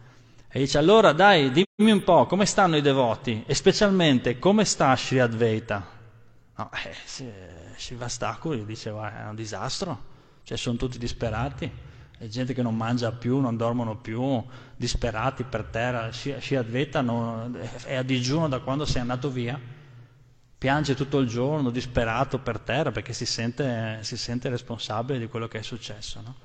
E dice, allora dai, dimmi un po', come stanno i devoti? E specialmente, come sta Sri Advaita? No, eh, sì, Shivastakur gli diceva è un disastro, cioè sono tutti disperati, è gente che non mangia più, non dormono più, disperati per terra, Shiadveta è a digiuno da quando sei andato via, piange tutto il giorno, disperato per terra perché si sente, si sente responsabile di quello che è successo. No?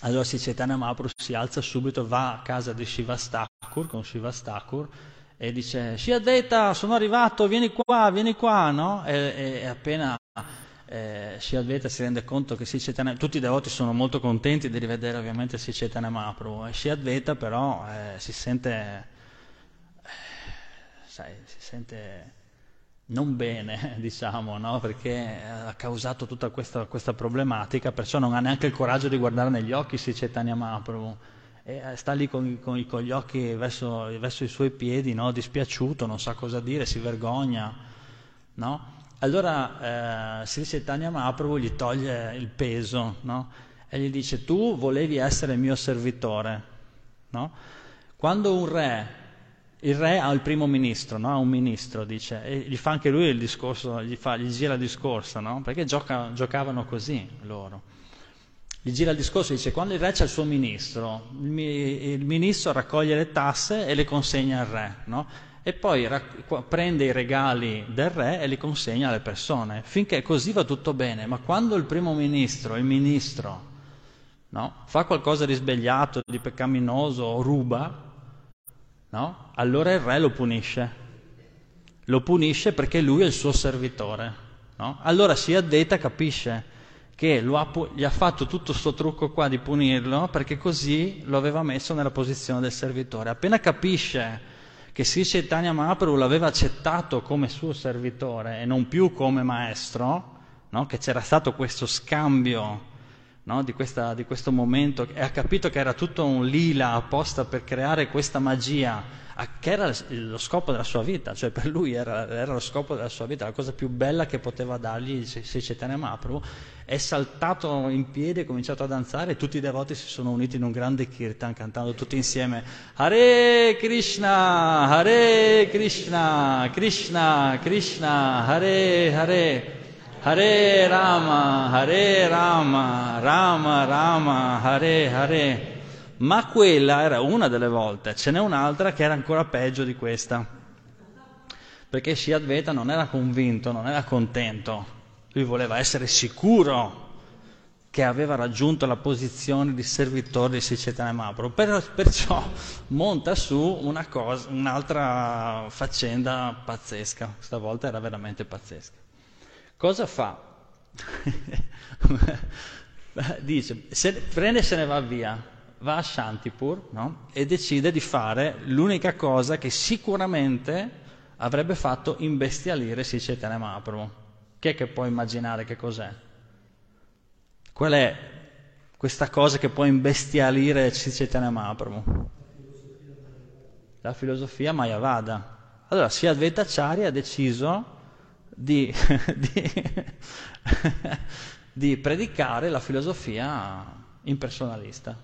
Allora Chaitanya Mahaprabhu si alza subito, va a casa di Shivastakur con Shivastakur e dice Shiadveta sono arrivato, vieni qua, vieni qua, no? E, e appena eh, Shiadveta si rende conto che Sicetana, tutti i devoti sono molto contenti di rivedere ovviamente Sicetana Mahaprabhu e Shiadveta però eh, si sente, eh, sai, si sente non bene, diciamo, no? perché ha causato tutta questa, questa, problematica, perciò non ha neanche il coraggio di guardare negli occhi Sicetania Mahaprabhu e eh, sta lì con, con, con gli occhi verso, verso, i suoi piedi, no? dispiaciuto, non sa cosa dire, si vergogna. No? Allora eh, Sri Chaitanya Mahaprabhu gli toglie il peso no? e gli dice tu volevi essere mio servitore. Quando un re, il re ha il primo ministro, ha un ministro, dice, e gli fa anche lui il discorso, gli, fa, gli gira il discorso, perché gioca, giocavano così loro gli gira il discorso e dice quando il re c'è il suo ministro, il, ministro raccoglie le tasse e le consegna al re, no? E poi rac- prende i regali del re e li consegna alle persone, finché così va tutto bene, ma quando il primo ministro, il ministro, no? fa qualcosa di sbagliato, di peccaminoso ruba, no? allora il re lo punisce. Lo punisce perché lui è il suo servitore. Allora si addetta, capisce che ha, gli ha fatto tutto questo trucco qua di punirlo perché così lo aveva messo nella posizione del servitore. Appena capisce che Sri Chaitanya Mahaprabhu l'aveva accettato come suo servitore e non più come maestro, no? che c'era stato questo scambio no? di, questa, di questo momento e ha capito che era tutto un lila apposta per creare questa magia che era lo scopo della sua vita, cioè per lui era, era, lo scopo della sua vita, la cosa più bella che poteva dargli Sri Chaitanya Mahaprabhu, è saltato in piedi, ha cominciato a danzare e tutti i devoti si sono uniti in un grande kirtan cantando tutti insieme Hare Krishna, Hare Krishna, Krishna, Krishna, Hare Hare. Hare Rama, Hare Rama, Rama Rama, Hare Hare. Ma quella era una delle volte, ce n'è un'altra che era ancora peggio di questa. Perché Shiadveta non era convinto, non era contento. Lui voleva essere sicuro che aveva raggiunto la posizione di servitore di Sicetana Mahaprabhu. Per, perciò monta su una cosa, un'altra faccenda pazzesca. Stavolta era veramente pazzesca. Cosa fa? Dice, se, prende e se ne va via, va a Shantipur no? e decide di fare l'unica cosa che sicuramente avrebbe fatto imbestialire Sicetane Mahaprabhu. Chi è che può immaginare che cos'è? Qual è questa cosa che può imbestialire Sicetane Mahaprabhu? La filosofia Mayavada. Allora, Siadvaitacharya ha deciso di, di, di predicare la filosofia impersonalista.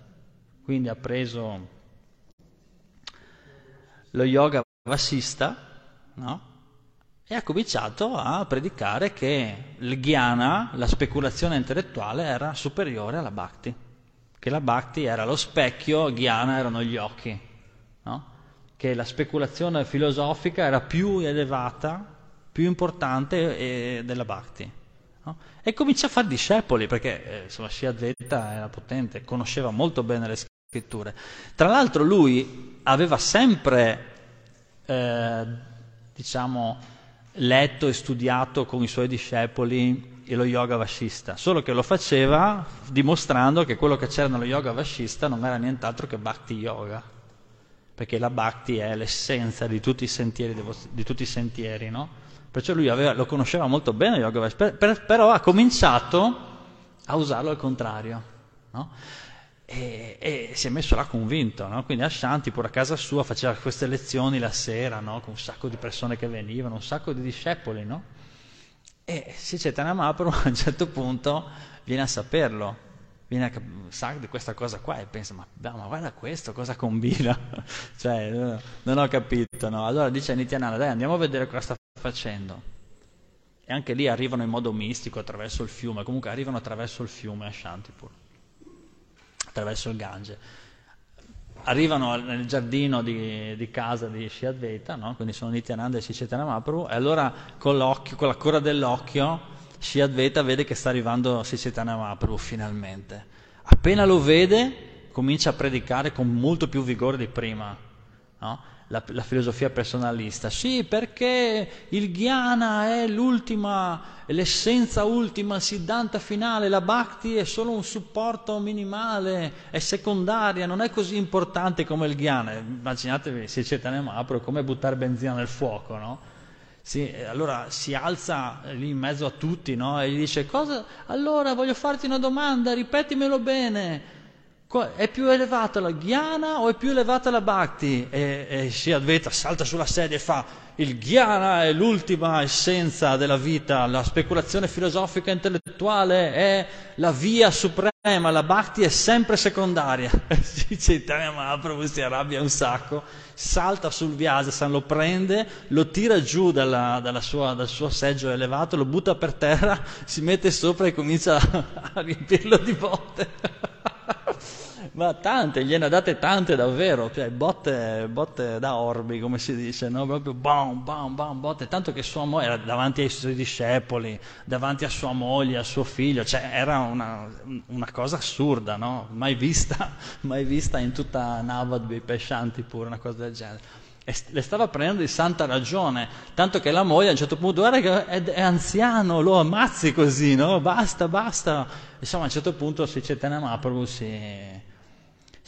quindi ha preso lo yoga vasista, no? E ha cominciato a predicare che il jnana, la speculazione intellettuale, era superiore alla bhakti, che la bhakti era lo specchio, jnana erano gli occhi, no? che la speculazione filosofica era più elevata, più importante eh, della bhakti. No? E comincia a fare discepoli, perché eh, insomma Shiadveta era potente, conosceva molto bene le scritture. Tra l'altro lui aveva sempre, eh, diciamo, letto e studiato con i suoi discepoli lo yoga vascista, solo che lo faceva dimostrando che quello che c'era nello yoga vascista non era nient'altro che bhakti yoga, perché la bhakti è l'essenza di tutti i sentieri, di tutti i sentieri no? Perciò lui aveva, lo conosceva molto bene yoga vascista, per, però ha cominciato a usarlo al contrario. No? E, e, si è messo là convinto, no? quindi Ashanti pure a casa sua faceva queste lezioni la sera, no? con un sacco di persone che venivano, un sacco di discepoli, no? e Sicetana Mahaprabhu a un certo punto viene a saperlo, viene a, sa di questa cosa qua e pensa, ma, ma guarda questo, cosa combina? cioè, non ho capito, no? Allora dice a Nityananda, dai andiamo a vedere cosa sta facendo. E anche lì arrivano in modo mistico attraverso il fiume, comunque arrivano attraverso il fiume a Shantipur attraverso il Gange. Arrivano nel giardino di, di casa di Shiadveta, no? quindi sono Nityananda e Sicetana Mahaprabhu, e allora con, con la cura dell'occhio Shiadveta vede che sta arrivando Sicetana Mahaprabhu finalmente. Appena lo vede comincia a predicare con molto più vigore di prima. No? la, la, filosofia personalista. Sì, perché il jnana è l'ultima, l'essenza ultima, il siddhanta finale, la bhakti è solo un supporto minimale, è secondaria, non è così importante come il jnana. Immaginatevi se Chaitanya Mahaprabhu come buttare benzina nel fuoco, no? Sì, allora si alza lì in mezzo a tutti no? e gli dice, cosa? Allora voglio farti una domanda, ripetimelo bene è più elevata la Ghiana o è più elevata la Bhakti? E, e Sri Advaita salta sulla sedia e fa il Ghiana è l'ultima essenza della vita, la speculazione filosofica intellettuale è la via suprema, la Bhakti è sempre secondaria. Chaitanya Mahaprabhu si arrabbia un sacco, salta sul Vyasasan, lo prende, lo tira giù dalla, dalla sua, dal suo seggio elevato, lo butta per terra, si mette sopra e comincia a riempirlo di botte. Ma tante, gliene ha date tante davvero, cioè botte, botte da orbi, come si dice, no? Proprio bam, bam, bam, botte, tanto che sua moglie era davanti ai suoi discepoli, davanti a sua moglie, a suo figlio, cioè era una, una cosa assurda, no? Mai vista, mai vista in tutta Navadvi, Pescianti pure, una cosa del genere. E le stava prendendo di santa ragione, tanto che la moglie a un certo punto, guarda che è, è anziano, lo ammazzi così, no? Basta, basta. Insomma, a un certo punto si Chaitanya Mahaprabhu si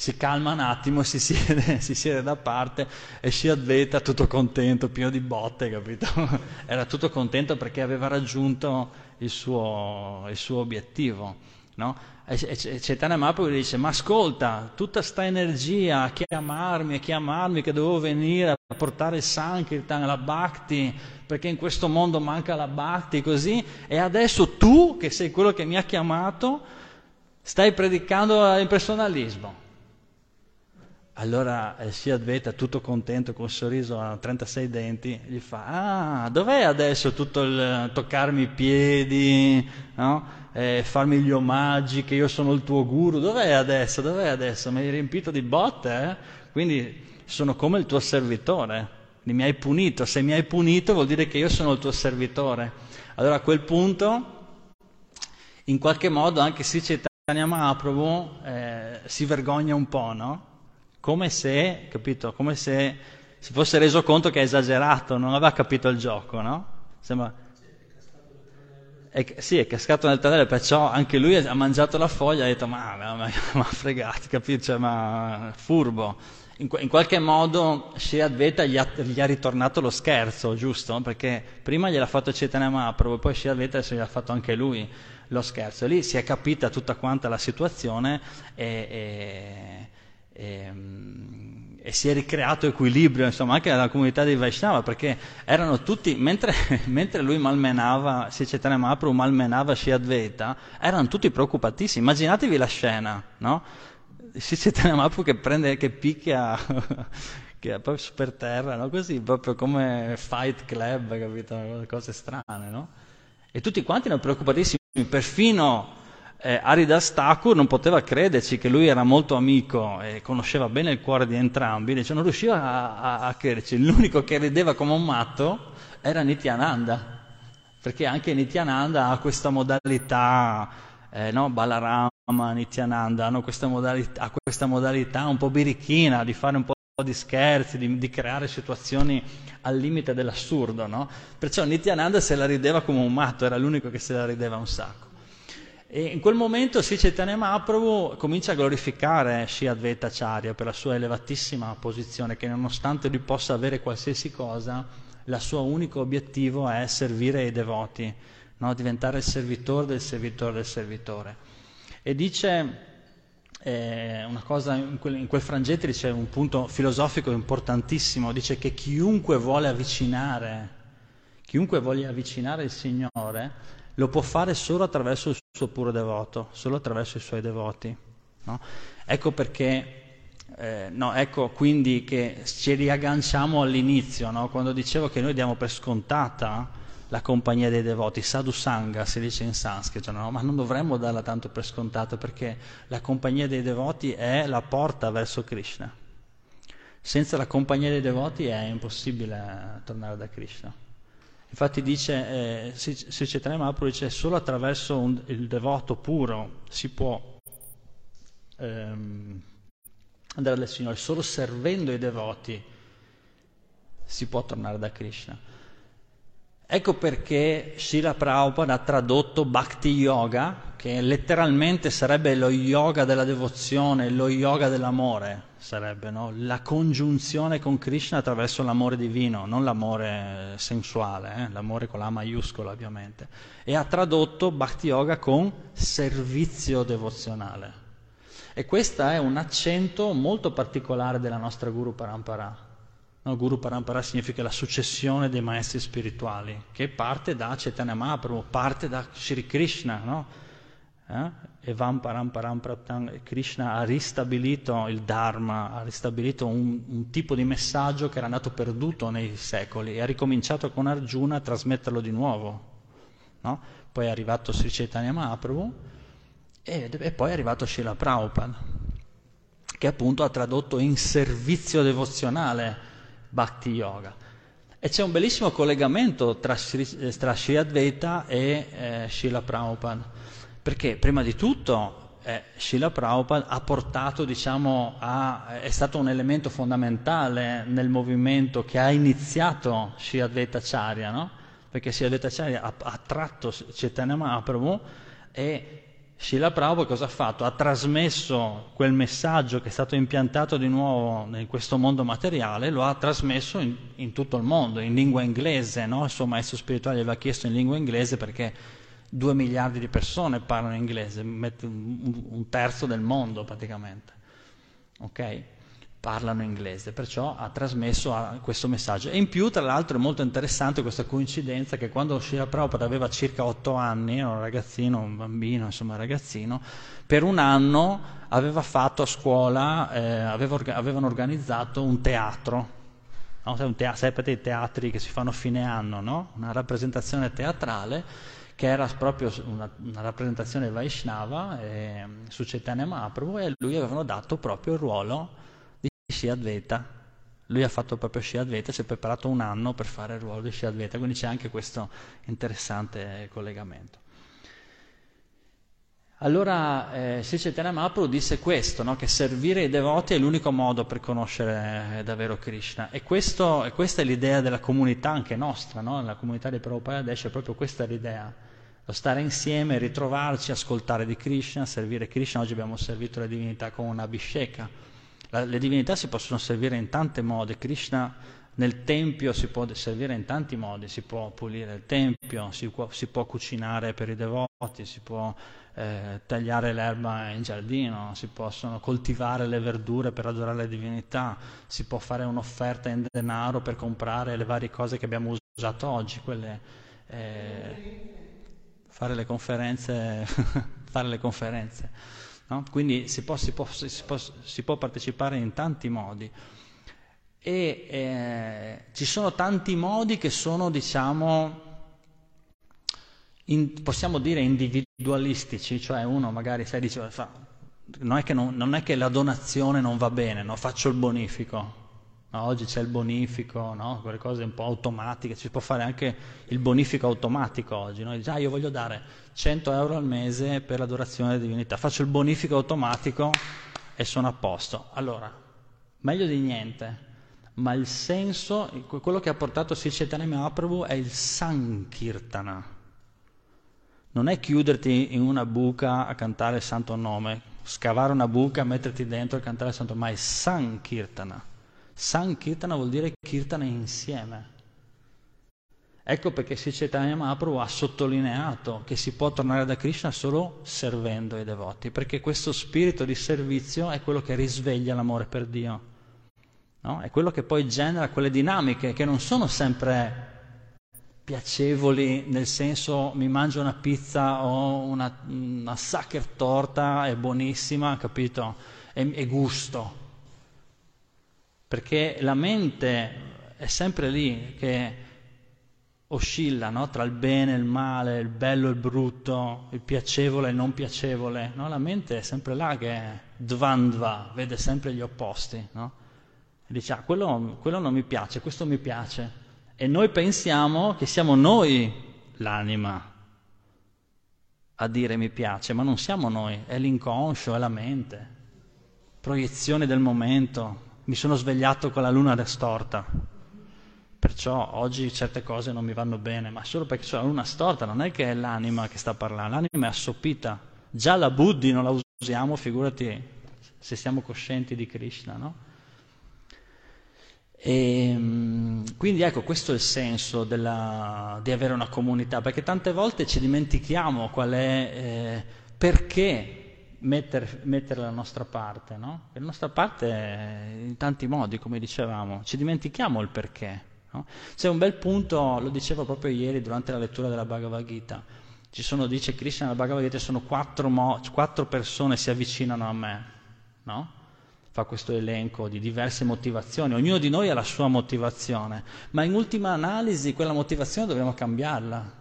si calma un attimo, si siede, si siede da parte e Shiadveta tutto contento, pieno di botte, capito? Era tutto contento perché aveva raggiunto il suo, il suo obiettivo, no? E Chaitanya Mahaprabhu gli dice, ma ascolta, tutta sta energia a chiamarmi, a chiamarmi che dovevo venire a portare il Sankirtan, la Bhakti, perché in questo mondo manca la Bhakti, così, e adesso tu, che sei quello che mi ha chiamato, stai predicando l'impersonalismo. Allora eh, si Adveta, tutto contento, con un sorriso a 36 denti, gli fa, ah, dov'è adesso tutto il toccarmi i piedi, no? eh, farmi gli omaggi, che io sono il tuo guru, dov'è adesso, dov'è adesso? Mi hai riempito di botte, eh? Quindi sono come il tuo servitore, mi hai punito, se mi hai punito vuol dire che io sono il tuo servitore. Allora a quel punto, in qualche modo, anche se Chaitanya Mahaprabhu eh, si vergogna un po', no? Come se, capito, come se si fosse reso conto che è esagerato, non aveva capito il gioco, no? Sembra... È, sì, è cascato nel tonnello, perciò anche lui ha mangiato la foglia e ha detto, ma mi ha fregato, capito? Cioè, ma furbo. In, in, qualche modo Sri Advaita gli ha, gli ha, ritornato lo scherzo, giusto? Perché prima gliel'ha fatto Chaitanya Mahaprabhu, poi Sri Advaita adesso gliel'ha fatto anche lui lo scherzo. Lì si è capita tutta quanta la situazione e, e e, ehm, e, si è ricreato equilibrio insomma, anche nella comunità dei Vaishnava perché erano tutti, mentre, mentre lui malmenava, Sri Chaitanya Mahaprabhu malmenava Shri Advaita, erano tutti preoccupatissimi. Immaginatevi la scena, no? Sri Chaitanya Mahaprabhu che prende, che picchia, che è proprio per terra, no? Così, proprio come Fight Club, capito? Cose strane, no? E tutti quanti erano preoccupatissimi, perfino eh, Aridas Thakur non poteva crederci che lui era molto amico e conosceva bene il cuore di entrambi, dice, non riusciva a, a, a crederci, l'unico che rideva come un matto era Nityananda, perché anche Nityananda ha questa modalità, eh, no? Balarama, Nityananda, hanno questa modalità, questa modalità un po' birichina di fare un po' di scherzi, di, di, creare situazioni al limite dell'assurdo, no? Perciò Nityananda se la rideva come un matto, era l'unico che se la rideva un sacco. E in quel momento Sri Chaitanya Mahaprabhu comincia a glorificare Sri Advaita Acharya per la sua elevatissima posizione, che nonostante lui possa avere qualsiasi cosa, il suo unico obiettivo è servire i devoti, no? diventare il servitore del servitore del servitore. E dice eh, una cosa, in quel, in quel frangente dice un punto filosofico importantissimo, dice che chiunque vuole avvicinare, chiunque voglia avvicinare il Signore, lo può fare solo attraverso il suo puro devoto, solo attraverso i suoi devoti. No? Ecco perché, eh, no, ecco quindi che ci riagganciamo all'inizio, no? quando dicevo che noi diamo per scontata la compagnia dei devoti, sadhu sangha si dice in sanscrito, no? ma non dovremmo darla tanto per scontata perché la compagnia dei devoti è la porta verso Krishna. Senza la compagnia dei devoti è impossibile tornare da Krishna. Infatti dice, eh, Sri Chaitanya Mahaprabhu dice, solo attraverso un, il devoto puro si può ehm, andare dal Signore, solo servendo i devoti si può tornare da Krishna. Ecco perché Srila Prabhupada ha tradotto Bhakti Yoga, che letteralmente sarebbe lo yoga della devozione, lo yoga dell'amore, sarebbe no? la congiunzione con Krishna attraverso l'amore divino, non l'amore sensuale, eh? l'amore con la maiuscola ovviamente. E ha tradotto Bhakti Yoga con servizio devozionale. E questo è un accento molto particolare della nostra Guru Parampara. No, Guru Parampara significa la successione dei maestri spirituali, che parte da Chaitanya Mahaprabhu, parte da Sri Krishna, no? Eh? Evam Paramparam Praptang, Krishna ha ristabilito il Dharma, ha ristabilito un, un, tipo di messaggio che era andato perduto nei secoli e ha ricominciato con Arjuna a trasmetterlo di nuovo. No? Poi è arrivato Sri Chaitanya Mahaprabhu e, e poi è arrivato Srila Prabhupada, che appunto ha tradotto in servizio devozionale Bhakti Yoga. E c'è un bellissimo collegamento tra Sri, tra Sri Advaita e eh, Srila Prabhupada, perché prima di tutto eh, Srila Prabhupada ha portato, diciamo, a, è stato un elemento fondamentale nel movimento che ha iniziato Sri Advaita Acharya, no? perché Sri Advaita Acharya ha, ha tratto Chaitanya Mahaprabhu e Srila Prabhupada cosa ha fatto? Ha trasmesso quel messaggio che è stato impiantato di nuovo in questo mondo materiale, lo ha trasmesso in, in tutto il mondo, in lingua inglese, no? il suo maestro spirituale gli aveva chiesto in lingua inglese perché due miliardi di persone parlano inglese, un terzo del mondo praticamente. Okay? parlano inglese, perciò ha trasmesso questo messaggio. E in più, tra l'altro, è molto interessante questa coincidenza che quando Srila Prabhupada aveva circa otto anni, era un ragazzino, un bambino, insomma ragazzino, per un anno aveva fatto a scuola, eh, aveva, avevano organizzato un teatro, no? sapete i teatri che si fanno a fine anno, no? una rappresentazione teatrale che era proprio una, una rappresentazione Vaishnava eh, su Chaitanya Mahaprabhu e lui avevano dato proprio il ruolo Sci Advaita. Lui ha fatto proprio Sci Advaita, si è preparato un anno per fare il ruolo di Sci Advaita, quindi c'è anche questo interessante collegamento. Allora eh, Sri Chaitanya Mahaprabhu disse questo, no? che servire i devoti è l'unico modo per conoscere eh, davvero Krishna. E, questo, e, questa è l'idea della comunità anche nostra, no? la comunità di Prabhupada è proprio questa l'idea, lo stare insieme, ritrovarci, ascoltare di Krishna, servire Krishna. Oggi abbiamo servito la divinità con una Abhisheka, la, le divinità si possono servire in tanti modi, Krishna nel tempio si può servire in tanti modi, si può pulire il tempio, si può, si può cucinare per i devoti, si può eh, tagliare l'erba in giardino, si possono coltivare le verdure per adorare le divinità, si può fare un'offerta in denaro per comprare le varie cose che abbiamo usato oggi, quelle, eh, fare le conferenze, fare le conferenze No? Quindi si può, si, può, si, può, si può, partecipare in tanti modi. E eh, ci sono tanti modi che sono, diciamo, in, possiamo dire individualistici, cioè uno magari sai, dice, fa, non, è non, non, è che la donazione non va bene, no? faccio il bonifico. No, oggi c'è il bonifico, no? quelle cose un po' automatiche, si può fare anche il bonifico automatico oggi. No? Dice, ah, io voglio dare 100 euro al mese per l'adorazione della divinità, faccio il bonifico automatico e sono a posto. Allora, meglio di niente, ma il senso, quello che ha portato Sri Chaitanya Mahaprabhu è il Sankirtana. Non è chiuderti in una buca a cantare il santo nome, scavare una buca, metterti dentro e cantare il santo nome, ma è Sankirtana Sankirtana vuol dire Kirtana insieme. Ecco perché Sri Chaitanya Mahaprabhu ha sottolineato che si può tornare da Krishna solo servendo i devoti, perché questo spirito di servizio è quello che risveglia l'amore per Dio. No? È quello che poi genera quelle dinamiche che non sono sempre piacevoli, nel senso mi mangio una pizza o una, una sacher torta, è buonissima, capito? È, è gusto perché la mente è sempre lì che oscilla no? tra il bene e il male, il bello e il brutto, il piacevole e il non piacevole. No? La mente è sempre là che dvandva, vede sempre gli opposti. No? Dice, ah, quello, quello non mi piace, questo mi piace. E noi pensiamo che siamo noi l'anima a dire mi piace, ma non siamo noi, è l'inconscio, è la mente, proiezione del momento, mi sono svegliato con la luna storta, perciò oggi certe cose non mi vanno bene, ma solo perché c'è la luna storta, non è che è l'anima che sta parlando, l'anima è assopita. Già la buddhi non la usiamo, figurati se siamo coscienti di Krishna, no? E, ehm, quindi ecco, questo è il senso della, di avere una comunità, perché tante volte ci dimentichiamo qual è, eh, perché mettere, mettere la nostra parte, no? La nostra parte in tanti modi, come dicevamo, ci dimentichiamo il perché. No? C'è un bel punto, lo dicevo proprio ieri durante la lettura della Bhagavad Gita, ci sono, dice Krishna nella Bhagavad Gita, sono quattro, mo- quattro persone si avvicinano a me, no? fa questo elenco di diverse motivazioni, ognuno di noi ha la sua motivazione, ma in ultima analisi quella motivazione dobbiamo cambiarla,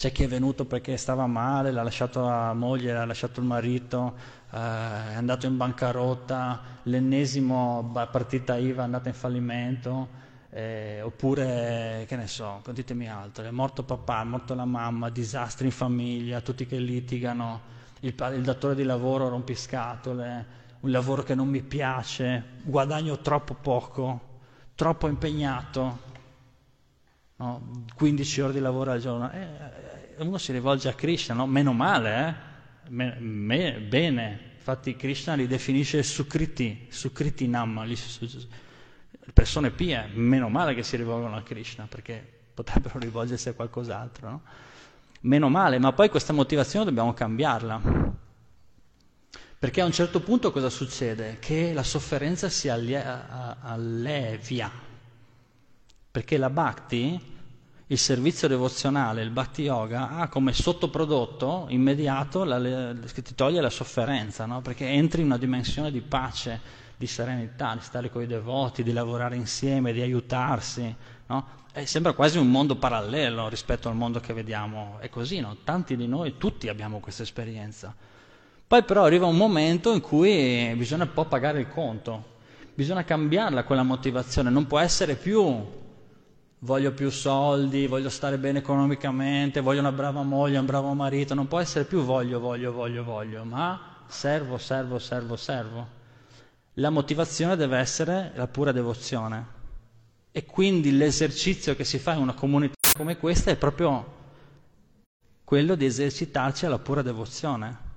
c'è chi è venuto perché stava male, l'ha lasciato la moglie, l'ha lasciato il marito, eh, è andato in bancarotta, l'ennesimo partita IVA è andata in fallimento, eh, oppure, che ne so, ditemi altro, è morto papà, è morto la mamma, disastri in famiglia, tutti che litigano, il, il datore di lavoro rompiscatole, un lavoro che non mi piace, guadagno troppo poco, troppo impegnato, no? 15 ore di lavoro al giorno. Eh, uno si rivolge a Krishna, no? meno male, eh? me, me, bene, infatti Krishna li definisce Sukriti, Sukriti Nam, le persone pie, meno male che si rivolgono a Krishna, perché potrebbero rivolgersi a qualcos'altro, no? meno male, ma poi questa motivazione dobbiamo cambiarla. Perché a un certo punto cosa succede? Che la sofferenza si allevia. Perché la bhakti il servizio devozionale, il bhakti yoga, ha come sottoprodotto immediato la, che ti toglie la sofferenza, no? perché entri in una dimensione di pace, di serenità, di stare con i devoti, di lavorare insieme, di aiutarsi. No? sembra quasi un mondo parallelo rispetto al mondo che vediamo. È così, no? tanti di noi, tutti abbiamo questa esperienza. Poi però arriva un momento in cui bisogna un po' pagare il conto, bisogna cambiarla quella motivazione, non può essere più voglio più soldi, voglio stare bene economicamente, voglio una brava moglie, un bravo marito, non può essere più voglio, voglio, voglio, voglio, ma servo, servo, servo, servo. La motivazione deve essere la pura devozione. E quindi l'esercizio che si fa in una comunità come questa è proprio quello di esercitarci alla pura devozione.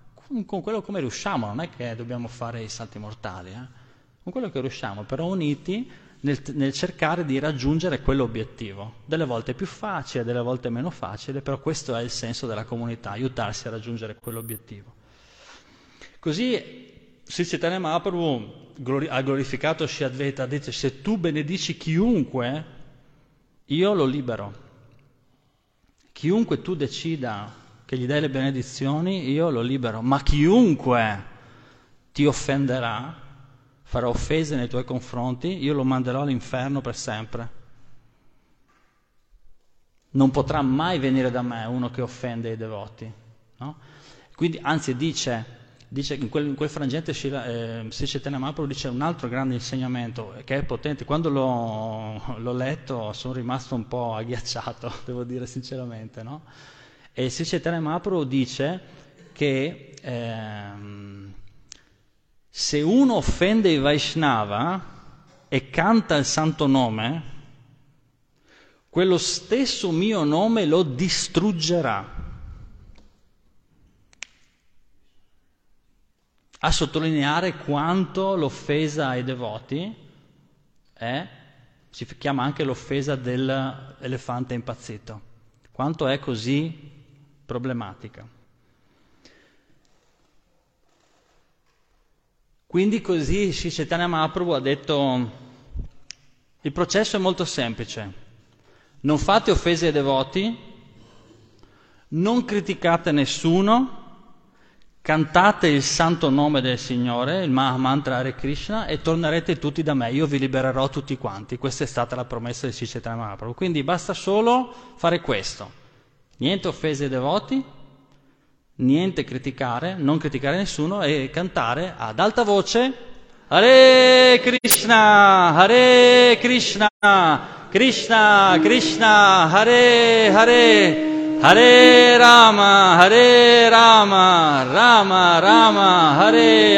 Con quello come riusciamo, non è che dobbiamo fare i salti mortali, eh? con quello che riusciamo, però uniti nel, nel, cercare di raggiungere quell'obiettivo. Delle volte più facile, delle volte meno facile, però questo è il senso della comunità, aiutarsi a raggiungere quell'obiettivo. Così Sri Chaitanya Mahaprabhu glori- ha glorificato Shri Advaita, dice se tu benedici chiunque, io lo libero. Chiunque tu decida che gli dai le benedizioni, io lo libero, ma chiunque ti offenderà, farà offese nei tuoi confronti, io lo manderò all'inferno per sempre. Non potrà mai venire da me uno che offende i devoti. No? Quindi, anzi, dice dice in quel, in quel frangente eh, Sicetena Mahaprabhu dice un altro grande insegnamento che è potente. Quando l'ho, l'ho letto sono rimasto un po' agghiacciato, devo dire sinceramente. No? E Sicetena Mahaprabhu dice che ehm, se uno offende i Vaishnava e canta il santo nome, quello stesso mio nome lo distruggerà. a sottolineare quanto l'offesa ai devoti è, si chiama anche l'offesa dell'elefante impazzito, quanto è così problematica. Quindi così Sri Chaitanya Mahaprabhu ha detto il processo è molto semplice, non fate offese ai devoti, non criticate nessuno, cantate il santo nome del Signore, il Mahamantra Hare Krishna, e tornerete tutti da me, io vi libererò tutti quanti. Questa è stata la promessa di Sicetana Mahaprabhu. Quindi basta solo fare questo. Niente offese ai devoti, niente criticare, non criticare nessuno e cantare ad alta voce Hare Krishna, Hare Krishna, Krishna, Krishna, Hare Hare. Hare Rama, Hare Rama, Rama Rama, Hare